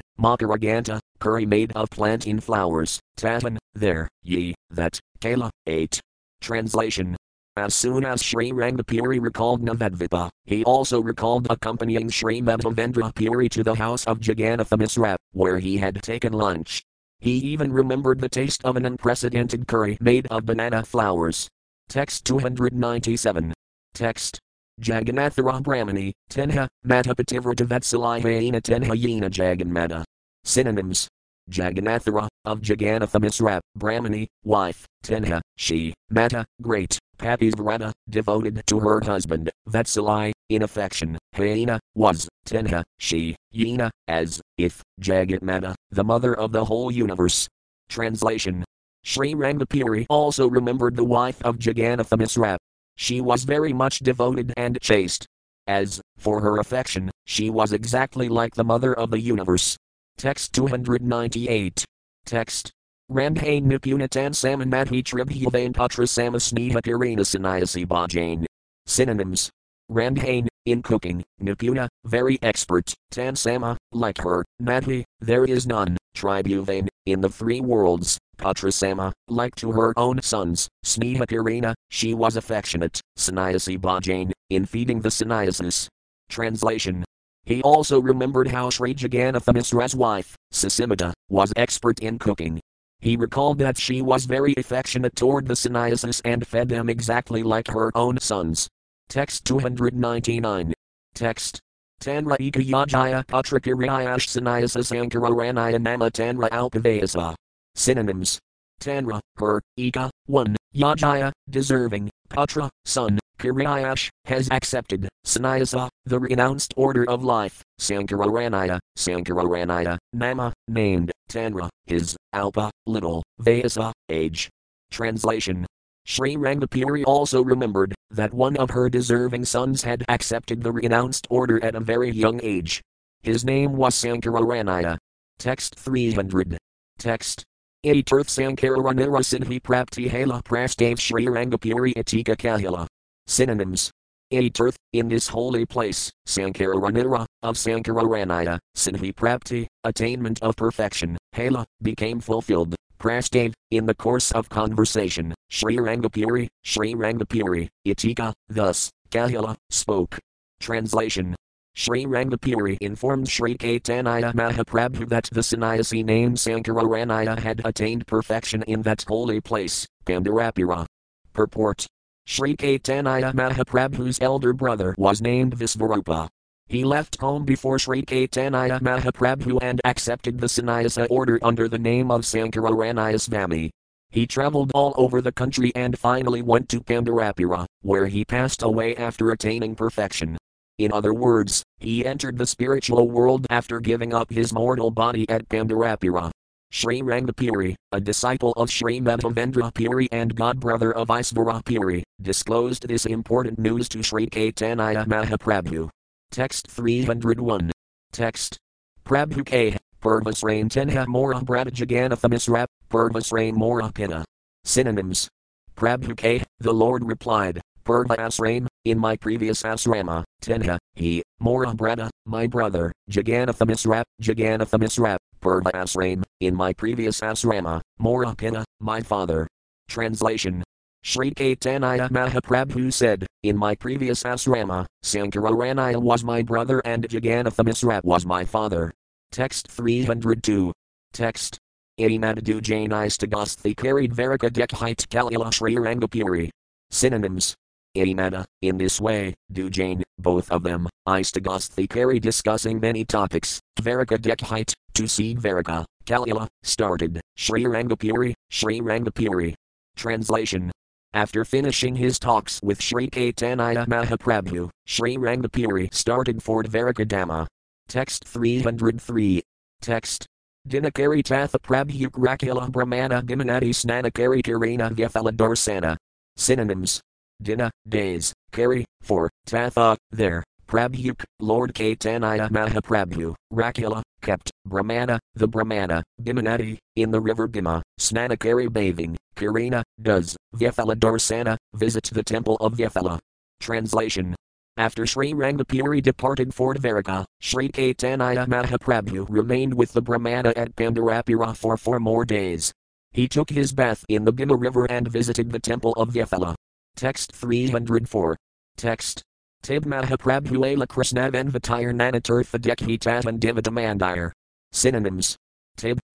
Speaker 1: Makaraganta, curry made of plantain flowers, Tatan, there, ye, that, Kala, ate. Translation as soon as Sri Rangapuri recalled Navadvipa, he also recalled accompanying Sri Madhavendra Puri to the house of Jagannatha Misra, where he had taken lunch. He even remembered the taste of an unprecedented curry made of banana flowers. Text 297. Text. Jagannathara Brahmani, Tenha, Madhapativra Vatsalihayana Tenha Yena Jagannatha. Synonyms. Jagannathara, of Jagannatha Misra, Brahmani, wife, Tenha, she, Mata, great, Patisvrata, devoted to her husband, Vatsalai, in affection, Hyena, was, Tenha, she, Yena, as, if, Jagatmata, the mother of the whole universe. Translation Sri Rangapuri also remembered the wife of Jagannatha Misra. She was very much devoted and chaste. As, for her affection, she was exactly like the mother of the universe. Text 298. Text Rambhain Nipunatan Samanmadhi Tribhilvain Patra Samasneha Kirina Sanayasi Bhajan. Synonyms. Rambhain, in cooking, Nipuna, very expert, Tansama, like her, Madhi, there is none, Tribuvain, in the three worlds, Patrasama, like to her own sons, Sneha Pirina she was affectionate, Sannyasi Bhajan, in feeding the sannyasis. Translation he also remembered how Sri Jagannatha Misra's wife, Sacimata, was expert in cooking, he recalled that she was very affectionate toward the sannyasis and fed them exactly like her own sons. Text 299. Text. Tanra ika yajaya patrakiriyash sannyasis ankara ranaya nama tanra alpavayasa. Synonyms. Tanra, her, ika, one, yajaya, deserving, patra, son, Kiryayash, has accepted, Sannyasa, the renounced order of life, Sankararanya, Sankararanya, Nama, named, Tanra, his, Alpa, little, Vayasa, age. Translation Sri Rangapuri also remembered that one of her deserving sons had accepted the renounced order at a very young age. His name was Sankararanya. Text 300. Text. Etirth Sankaranira Siddhi Prapti Hala Prastav Sri Rangapuri Atika Kahila. Synonyms. Etirth, in this holy place, Sankaranira, of Sankaranaya, Siddhi Prapti, attainment of perfection, Hala, became fulfilled, Prastave, in the course of conversation, Sri Rangapuri, Sri Rangapuri, Itika, thus, Kahila, spoke. Translation Sri Rangapuri informed Sri Caitanya Mahaprabhu that the sannyasi named Sankararanya had attained perfection in that holy place, Pandarapura. Purport Sri Caitanya Mahaprabhu's elder brother was named Visvarupa. He left home before Sri Caitanya Mahaprabhu and accepted the sannyasa order under the name of Sankararanya Swami. He traveled all over the country and finally went to Pandarapura, where he passed away after attaining perfection. In other words, he entered the spiritual world after giving up his mortal body at Pandarapura. Sri Rangapuri, a disciple of Sri Madhavendra Puri and godbrother of Isvara Puri, disclosed this important news to Sri Caitanya Mahaprabhu. Text 301. Text. Prabhu K. Purvasrain Tenha Mora Bratajaganatha Purvasrain Mora Pina. Synonyms. Prabhu K. The Lord replied, Purva Asrain, in my previous asrama, Tenha, he, Mora Brata, my brother, Jagannatha Misrap, Purva Asrain, in my previous asrama, Mora Pina, my father. Translation Sri Caitanya Mahaprabhu said, In my previous asrama, Sankararanya was my brother and Jagannatha Misra was my father. Text 302. Text. Amadadu Jainistagosthi carried Varika Dekhite Kalila Sri Rangapuri. Synonyms. Amada, in this way, Dujain, both of them, Istagosthi carry discussing many topics, Varika Dekhite, to see Varika, Kalila, started, Sri Rangapuri, Sri Rangapuri. Translation after finishing his talks with Sri Caitanya Mahaprabhu, Sri Rangapuri started for Dvarakadama. Text 303. Text. Dinakari Tatha Prabhu Rakila Brahmana Dimanati Snanakari Kirina Vyathala Darsana. Synonyms. Dina, days, Kari, for, Tatha, there, Prabhuk, Lord Caitanya Mahaprabhu, Rakila, kept, Brahmana, the Brahmana, Dimanati, in the river Bhima, Snanakari bathing, Kirina, does, Vyathala Darsana, visit the temple of Vyathala. Translation after Sri Rangapuri departed for Dvaraka, Sri Caitanya Mahaprabhu remained with the Brahmana at Pandarapura for four more days. He took his bath in the Bhima river and visited the temple of Vyathala. Text 304. Text Tib Mahaprabhu Ela Krishnavenvatire Nanatirtha Dekhi Tatan Dividamandir. Synonyms.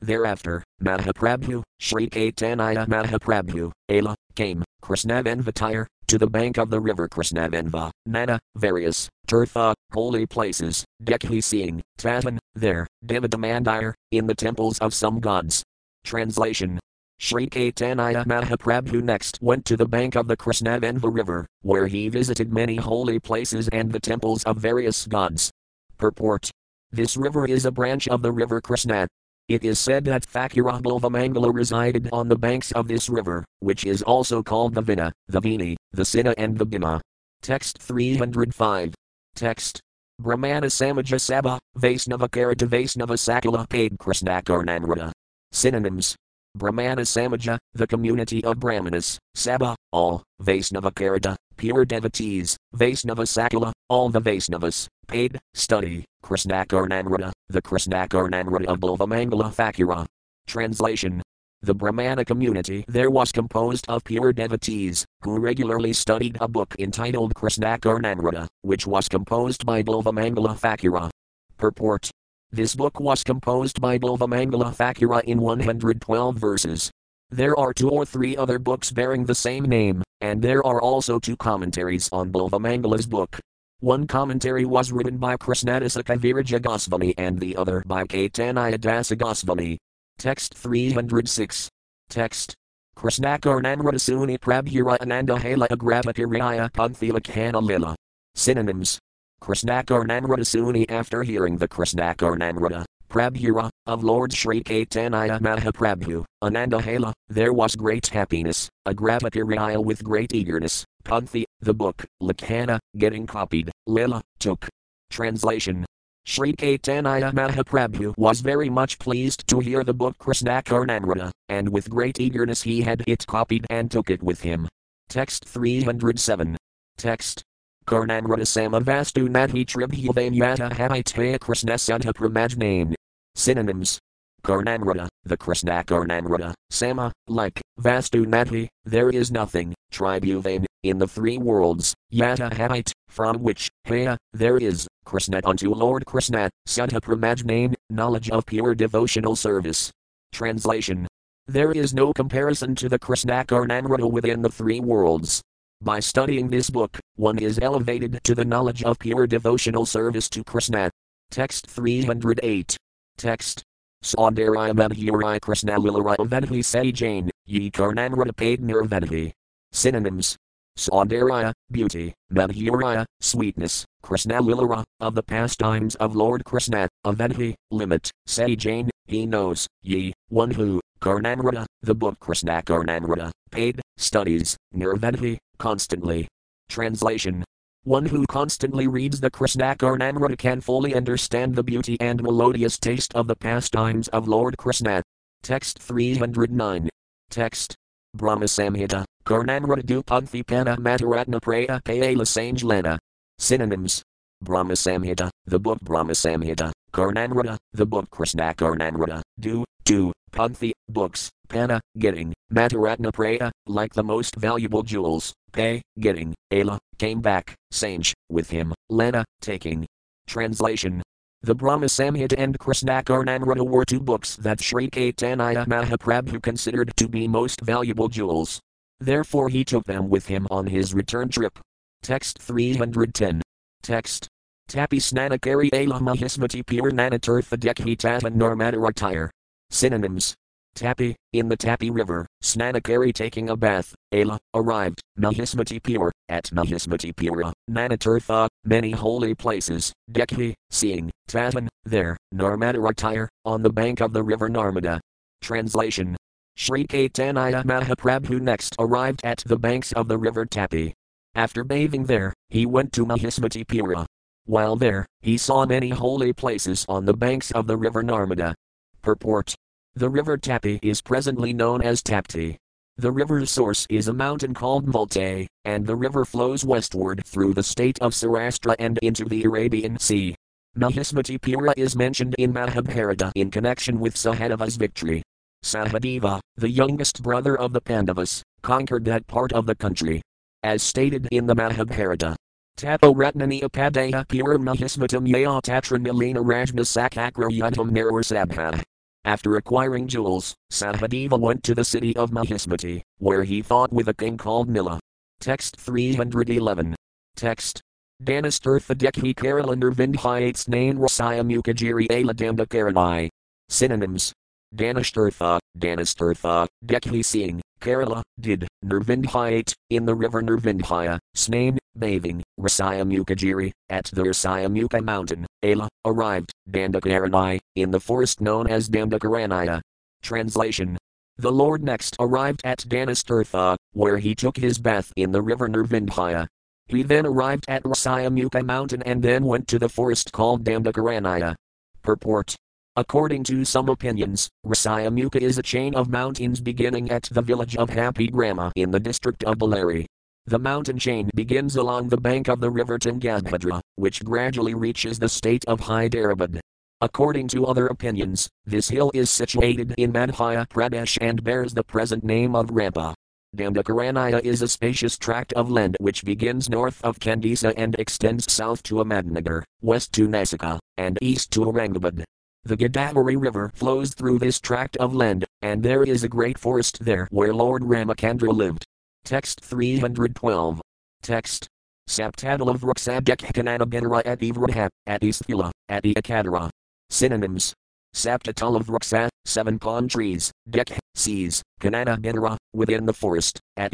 Speaker 1: Thereafter, Mahaprabhu, Sri Caitanya Mahaprabhu, Ela, came, Krishnavenvatire, to the bank of the river Krishnavenva, Nana, various, Tirtha, holy places, Dekhi seeing, Tatan, there, Dividamandir, in the temples of some gods. Translation Sri Caitanya Mahaprabhu next went to the bank of the Krishnavenva river, where he visited many holy places and the temples of various gods. Purport This river is a branch of the river Krishna. It is said that Thakura Bilvamangala resided on the banks of this river, which is also called the Vina, the Vini, the Sina, and the Bhima. Text 305. Text Brahmana Samaja Sabha, Vaisnava Karata Vaisnava Sakala paid Krishnakarnamrita. Synonyms Brahmana Samaja, the community of Brahmanas, Sabha, all, Vaisnavakarita, pure devotees, Vaisnava Sakala, all the Vaisnavas, paid, study, Krishnakarnamrita, the Krishnakarnamrita of Bilvamangala Thakura. Translation the Brahmana community there was composed of pure devotees, who regularly studied a book entitled Krishnakarnamrita, which was composed by Bilvamangala Thakura. Purport this book was composed by Bilvamangala Thakura in 112 verses. There are two or three other books bearing the same name, and there are also two commentaries on Bilvamangala's book. One commentary was written by Krishnadasa Kaviraja Goswami and the other by Caitanya Dasa Goswami. Text 306. Text. Krishnakarnanradasuni Prabhura Ananda Hala Agravakiraya Panthilakana Lila. Synonyms Krishnakarnamrita after hearing the Krishnakarnamrita, Prabhura, of Lord Sri Caitanya Mahaprabhu, Anandahala, there was great happiness, a Agravakiraya with great eagerness, Panthi, the book, Lakana, getting copied, Lila, took. Translation Sri Caitanya Mahaprabhu was very much pleased to hear the book Krishnakarnamrita, and with great eagerness he had it copied and took it with him. Text 307. Text Karnamrita vastu Nathi Tribhyavanyata Havitaya Krishnasudha Pramajnane. Synonyms. Karnamrita, the Krishna Karnamrita, Sama, like, Vastu Nati, there is nothing, Tribhuvan, in the three worlds, Yata height, from which, Haya, there is, Krishna unto Lord Krishna, Sutta Pramaj name, knowledge of pure devotional service. Translation There is no comparison to the Krishna Karnamrita within the three worlds. By studying this book, one is elevated to the knowledge of pure devotional service to Krishna. Text 308. Text. Saundaraya Madhuri Krishna Lilara Vedhi Say Jain, Ye Karnamrita Paid Nirvedhi. Synonyms. Saundaraya, beauty, Madhuraya, sweetness, Krishna Lilara, of the pastimes of Lord Krishna, Avedhi, limit, Say Jain, he knows, ye, one who, Karnamrita, the book Krishna Karnamrita, paid, studies, Nirvedhi, constantly. Translation one who constantly reads the Krishna Karnamrita can fully understand the beauty and melodious taste of the pastimes of Lord Krishna. Text 309. Text. Brahma Samhita, Karnamrita Dupanthi Pana Mataratna Praya Payala Sanjalana. Synonyms. Brahma Samhita, the book Brahma Samhita, Karnamrita, the book Krishna Karnamrita, Du, Tu, Panthi, books, Pana, getting, Mataratna Praya, like the most valuable jewels, Pay, getting, Ayla, came back, Sanj, with him, Lana, taking. Translation the Brahma Samhita and Krishna Karnamrita were two books that Sri Caitanya Mahaprabhu considered to be most valuable jewels. Therefore he took them with him on his return trip. Text 310. Text. Tapi Snanakari Ala Mahismati Purnanatirtha Dekhi Tatan Narmadaratire. Synonyms. Tapi, in the Tapi river, Snanakari taking a bath, Ala, arrived, Mahismati pure, at Mahismati pura, Nanatirtha, many holy places, Dekhi, seeing, Tatan, there, Narmada Narmadaratire, on the bank of the river Narmada. Translation. Sri Caitanya Mahaprabhu next arrived at the banks of the river Tapi. After bathing there, he went to Mahismati pura. While there, he saw many holy places on the banks of the river Narmada. Purport the river Tapi is presently known as Tapti. The river's source is a mountain called Multai, and the river flows westward through the state of Saurashtra and into the Arabian Sea. Mahismatipura is mentioned in Mahabharata in connection with Sahadevas victory. Sahadeva, the youngest brother of the Pandavas, conquered that part of the country. As stated in the Mahabharata, Tapo Ratnani Upadaya Pura Mahismatam Yaya Tatranilina Rajna Sakakra Yudham Sabha. After acquiring jewels, Sahadeva went to the city of Mahismati, where he fought with a king called Nila. Text 311. Text. Danastirtha Dekhi Karalandar Vindhyates Nain Rasaya Mukajiri Aladamda Karanai. Synonyms. Danashtirtha, Danastirtha, Dekhi seeing, Kerala, did, Nirvindhyate, in the river Nirvindhya, Snain, bathing, Rasayamukajiri, at the Rasayamukha mountain, Ala, arrived, Dandakaranai, in the forest known as Dandakaranya. Translation The Lord next arrived at Danastirtha, where he took his bath in the river Nirvindhya. He then arrived at Rasayamukha mountain and then went to the forest called Dandakaranya. Purport According to some opinions, Rasayamuka is a chain of mountains beginning at the village of Hampi Grama in the district of Bellary. The mountain chain begins along the bank of the river Tungabhadra, which gradually reaches the state of Hyderabad. According to other opinions, this hill is situated in Madhya Pradesh and bears the present name of Rampa. Dandakaranya is a spacious tract of land which begins north of Kandisa and extends south to Ahmednagar, west to Nasika, and east to Aurangabad. The Godavari River flows through this tract of land, and there is a great forest there where Lord Ramachandra lived. Text 312. Text. Saptadala Vruksadekhanana Benra at Ivraha, at Isthila, at Eakadara. Synonyms. Saptatala Vruksa, seven palm trees, Dek, seas, Kanana Benra, within the forest, at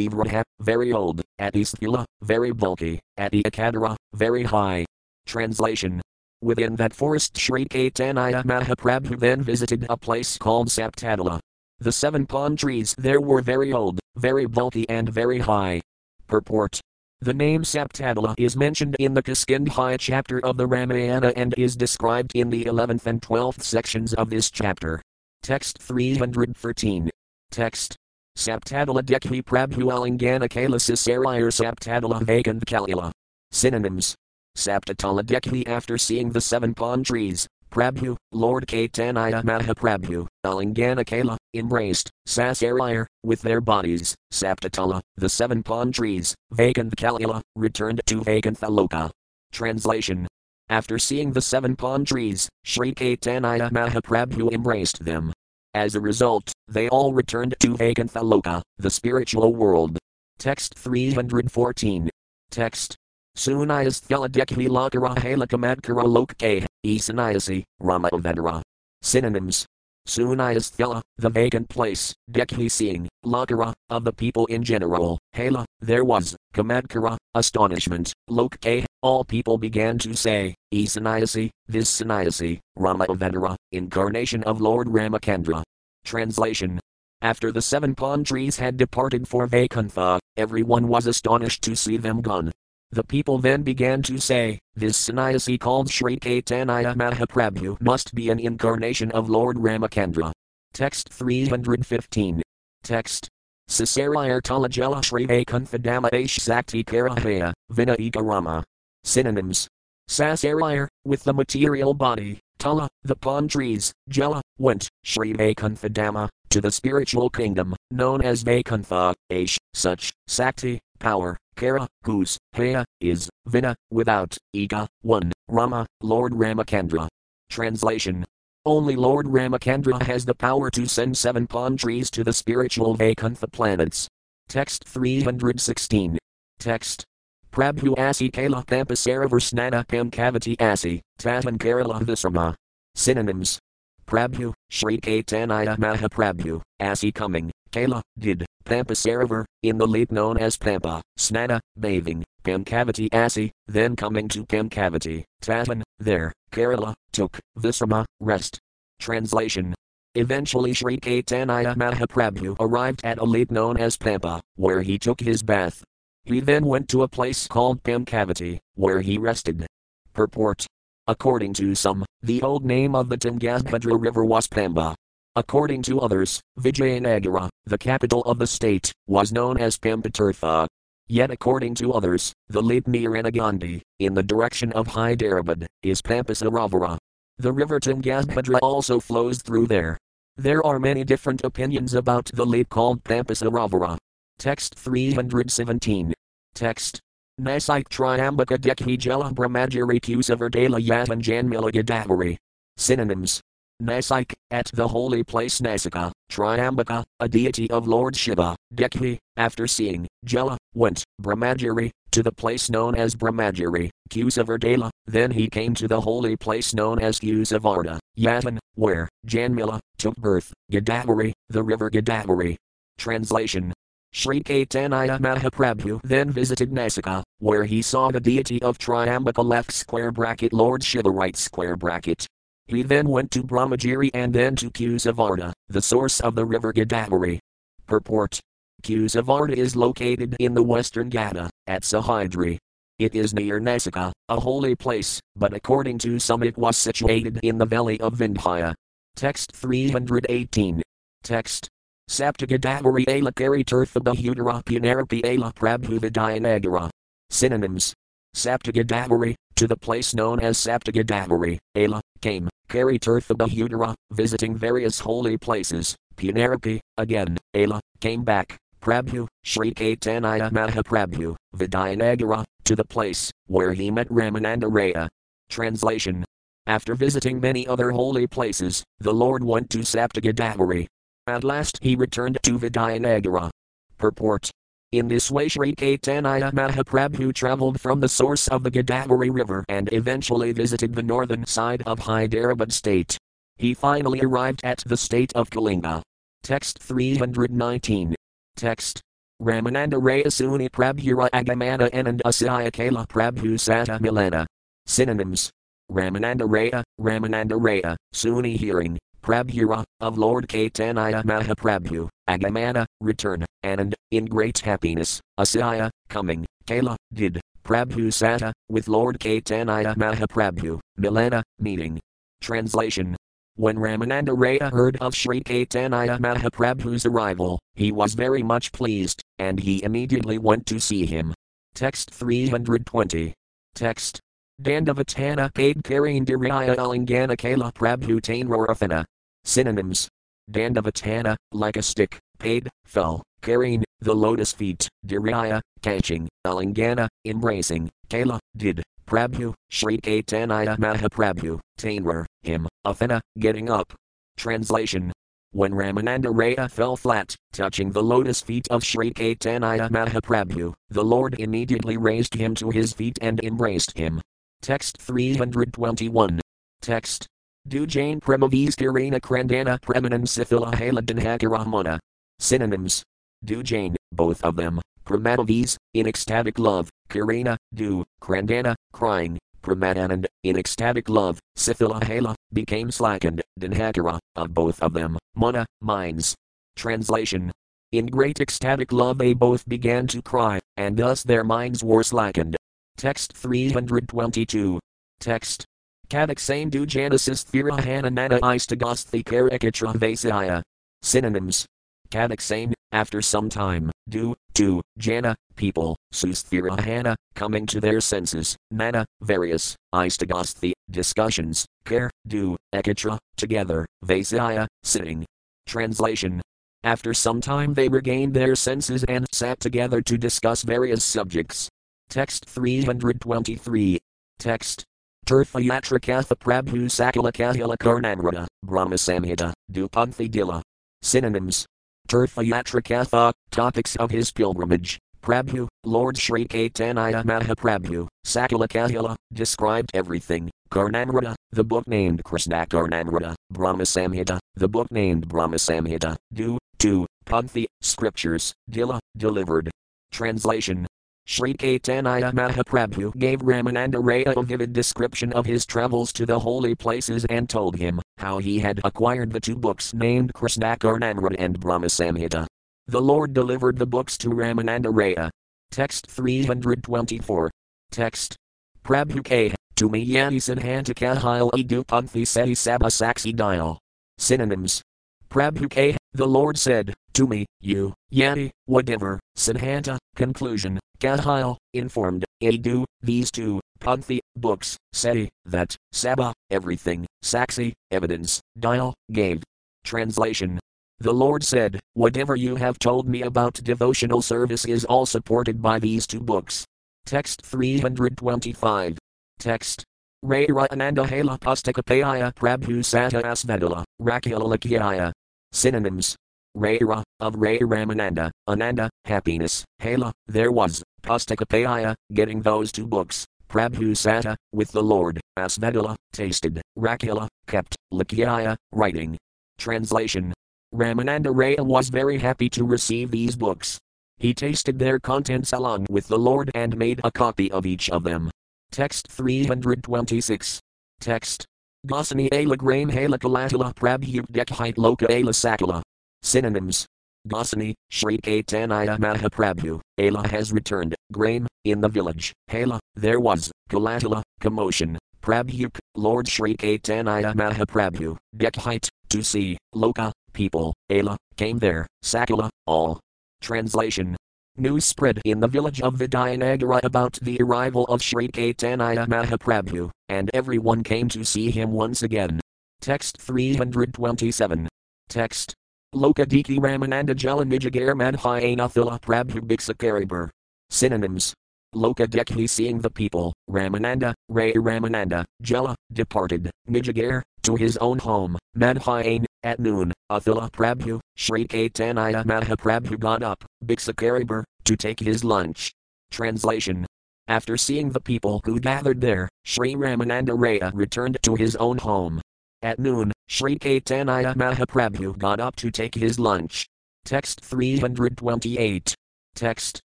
Speaker 1: very old, at Isthila, very bulky, at Eakadara, very high. Translation Within that forest Sri Caitanya Mahaprabhu then visited a place called Saptatala. The seven palm trees there were very old, very bulky and very high. Purport the name Saptatala is mentioned in the Kiskindhya chapter of the Ramayana and is described in the 11th and 12th sections of this chapter. Text 313. Text. Saptadala Dekhi Prabhu Alingana Kalasa Sarayar Saptadala Vakand Kalila. Synonyms Saptatala Dekhi after seeing the seven palm trees, Prabhu, Lord Caitanya Mahaprabhu, Alingana Kala, embraced, Sasarayar, with their bodies, Saptatala, the seven palm trees, Vaikuntha returned to Vaikuntha Translation After seeing the seven palm trees, Sri Caitanya Mahaprabhu embraced them. As a result, they all returned to Vaikuntha the spiritual world. Text 314. Text Sunayas Thaladekhi Lakara Halakamadkara Lokke, Esanayasi, Rama Vedara. Synonyms. Sunayas Thala, the vacant place, Dekhi seeing, Lakara, of the people in general, Hala, there was, Kamadkara, astonishment, Lokke, all people began to say, Esanayasi, this Sannyasi, Rama Vedara, incarnation of Lord Ramachandra. Translation. After the seven palm trees had departed for Vaikuntha, everyone was astonished to see them gone. The people then began to say, This sannyasi called Sri Caitanya Mahaprabhu must be an incarnation of Lord Ramachandra. Text 315. Text. Sasarayar Talajela Sri Vaikuntha Aish Sakti Karahaya, Vinayika Rama. Synonyms. Sasarayar, with the material body, Tala, the palm trees, Jela, went, Sri Vaikuntha to the spiritual kingdom, known as Vaikuntha, Aish, such, Sakti, power, Kara, whose, Haya, is, Vina, without, Ika, one, Rama, Lord Ramachandra. Translation Only Lord Ramachandra has the power to send seven palm trees to the spiritual Vaikuntha planets. Text 316. Text. Prabhu Asi Kala Pampasaravar Snana Pamkavati Asi, Tatan Kerala Visrama. Synonyms. Prabhu, Sri Caitanya Mahaprabhu, Asi coming, Kala, did, Pampasaravar, in the lake known as Pampa, Snana, bathing, Pamkavati Asi, then coming to Pamkavati, Tatan, there, Kerala, took, Visrama, rest. Translation Eventually Sri Caitanya Mahaprabhu arrived at a lake known as Pampa, where he took his bath. He then went to a place called Pamkavati, where he rested. Purport According to some, the old name of the Tungabhadra river was Pamba, According to others, Vijayanagara, the capital of the state, was known as Pampatirtha. Yet according to others, the lake near Anagandi, in the direction of Hyderabad, is Pampasaravara. The river Tungabhadra also flows through there. There are many different opinions about the lake called Pampasaravara. Text 317. Text. Nasik Triambaka Dekhi Jela Brahmagiri Kusavardala Yatan Janmila Gadavari. Synonyms Nasik, at the holy place Nasika, Triambaka, a deity of Lord Shiva, Dekhi, after seeing, Jela, went, Brahmagiri, to the place known as Brahmagiri, Kusavardala, then he came to the holy place known as Kusavarda, Yatan, where, Janmila, took birth, Godavari, the river Godavari. Translation Sri Caitanya Mahaprabhu then visited Nasika, where he saw the deity of Triambaka left square bracket Lord Shiva right square bracket. He then went to Brahmagiri and then to Kusavarda, the source of the river Godavari. Purport Kusavarda is located in the western Ghata, at Sahyadri. It is near Nasika, a holy place, but according to some it was situated in the valley of Vindhya. Text 318. Text. Saptagadavari Ala Karitirthabahudara Punarapi Ala Prabhuvidayanagara. Synonyms. Saptagadavari, to the place known as Saptagadavari, Ala, came, Kari Tirthabahudara, visiting various holy places, Punarapi, again, Ala, came back, Prabhu, Sri Caitanya Mahaprabhu, Vidyanagara, to the place where he met Ramananda Raya. Translation After visiting many other holy places, the Lord went to Saptagadavari. At last he returned to Vidyanagara. Purport in this way Sri Caitanya Mahaprabhu traveled from the source of the Godavari river and eventually visited the northern side of Hyderabad state. He finally arrived at the state of Kalinga. Text 319. Text. Ramananda Rayasuni Prabhura Agamana Anand Asaya Kala Prabhu Sata Milana. Synonyms. Ramananda Raya, Ramananda Raya, Suni hearing, Prabhura, of Lord Caitanya Mahaprabhu, Agamana, return, Anand, in great happiness, Asaya, coming, Kala, did, Prabhu Sata, uh, with Lord Caitanya Mahaprabhu, Milana, meeting. Translation When Ramananda Raya heard of Sri Caitanya Mahaprabhu's arrival, he was very much pleased, and he immediately went to see him. Text 320. Text Dandavatana paid carrying Diraya Alingana Kala Prabhu Tainrorafana. Synonyms. Dandavatana, like a stick, paid, fell, carrying, the lotus feet, Diraya, catching, Alingana, embracing, Kala, did, Prabhu, Sri Caitanya Mahaprabhu, Tainrar, him, Afana, getting up. Translation when Ramananda Raya fell flat, touching the lotus feet of Sri Caitanya Mahaprabhu, the Lord immediately raised him to his feet and embraced him. Text 321. Text. Dujain Premavis Kirina Krandana Premanan Sithila Haladanhakaramana. Synonyms. Dujain, both of them, Pramadavis, in ecstatic love, Kirina, du, Krandana, crying, Pramadanand, in ecstatic love, Sifila Sithila became slackened, Danhakara, of both of them, Mana, minds. Translation. In great ecstatic love they both began to cry, and thus their minds were slackened. Text 322. Text. Kavaksame du Genesis Thira Hananana Istagosthi Karikatra Vasaya. Synonyms. Kavaksame, after some time, do, to, Jana, people, Susthira Hana, coming to their senses, Nana, various, Istagosthi, discussions, care, do, Ekatra, together, Vasaya, sitting. Translation. After some time they regained their senses and sat together to discuss various subjects. Text 323. Text. Tirthayatrakatha Prabhu Sakala Kahila Karnamrata, Brahma Samhita, Dupanthi Dila. Synonyms. Tirthayatrakatha, topics of his pilgrimage. Prabhu, Lord Sri Caitanya Mahaprabhu, Sakala Kahila, described everything. Karnamrata, the book named Krishna Karnamrata, Brahma Samhita, the book named Brahma Samhita, Du, to, Panthi, scriptures, Dila, delivered. Translation Sri Caitanya Mahaprabhu gave Ramananda Raya a vivid description of his travels to the holy places and told him how he had acquired the two books named Krishnakarnamrita and Brahma Samhita. The Lord delivered the books to Ramananda Raya. Text 324. Text. Prabhu K. To me yani Siddhanta Kahil Edu Panthi Seti Saksi Dial. Synonyms. Prabhu K. The Lord said, To me, you, Yani, whatever, Siddhanta, conclusion, Kahil, informed, Edu, these two, Panthi, books, Seti, that, Saba, everything, Saksi, evidence, Dial, gave. Translation. The Lord said, Whatever you have told me about devotional service is all supported by these two books. Text 325. Text. Raira Ananda Hala Pustakapaya Prabhu Sata Asvedala, Rakilalakyaya. Synonyms. Raira, of Ray Ramananda, Ananda, happiness, Hala, there was, Pustakapaya, getting those two books, Prabhu Sata, with the Lord, Asvedala, tasted, Rakila, kept, Lakyaya, writing. Translation. Ramananda Raya was very happy to receive these books. He tasted their contents along with the Lord and made a copy of each of them. Text 326. Text. Gosani ala grain hala kalatala prabhyuk dekhite loka ala sakala. Synonyms. Gosani, Sri Caitanya Mahaprabhu, Ala has returned, Graham, in the village, Hala, there was, Kalatala, commotion, Prabhyuk, Lord Sri Caitanya Mahaprabhu, Dekhite, to see, Loka, people, Ala, came there, Sakala, all. Translation News spread in the village of Vidyanagara about the arrival of Sri Caitanya Mahaprabhu, and everyone came to see him once again. Text 327. Text. Lokadiki Ramananda Jala Nijagar Madhyanathila Prabhu Bixakaribar. Synonyms. Lokadekhi seeing the people, Ramananda, Ray Ramananda, Jela, departed, Nijagar, to his own home, Madhyan, at noon, Athila Prabhu, Sri Caitanya Mahaprabhu got up, Bixakaribar, to take his lunch. Translation. After seeing the people who gathered there, Sri Ramananda Raya returned to his own home. At noon, Sri Caitanya Mahaprabhu got up to take his lunch. Text 328. Text.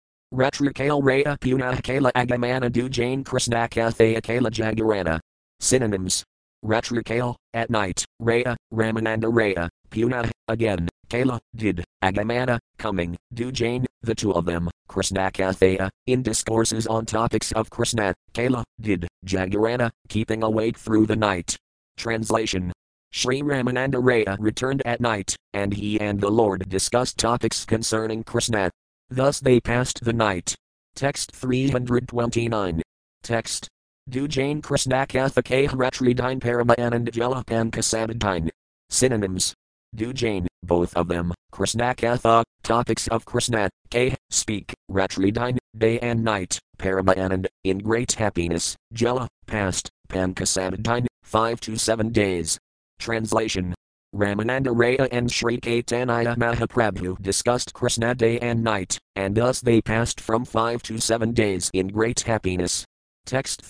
Speaker 1: Ratrikale Raya Punah Kala Agamana Du Jain Krishnakathaya Kala Jagarana. Synonyms. Ratrikale, at night, Raya, Ramananda Raya, Punah, again, Kala, did, Agamana, coming, Du Jain, the two of them, Krishnakathaya, in discourses on topics of Krishna, Kala, did, Jagarana, keeping awake through the night. Translation Sri Ramananda Raya returned at night, and he and the Lord discussed topics concerning Krishna. Thus they passed the night. Text 329. Text. Dujain Krishnakatha Kahratridine Paramayanand Jalapan Kasadadine. Synonyms. Dujain, both of them, Krishnakatha, topics of Krishna, K, speak, Ratridine, day and night, Paramayanand, in great happiness, Jala, past, Pankasadadine, five to seven days. Translation Ramananda Raya and Sri Caitanya Mahaprabhu discussed Krishna day and night, and thus they passed from five to seven days in great happiness. Text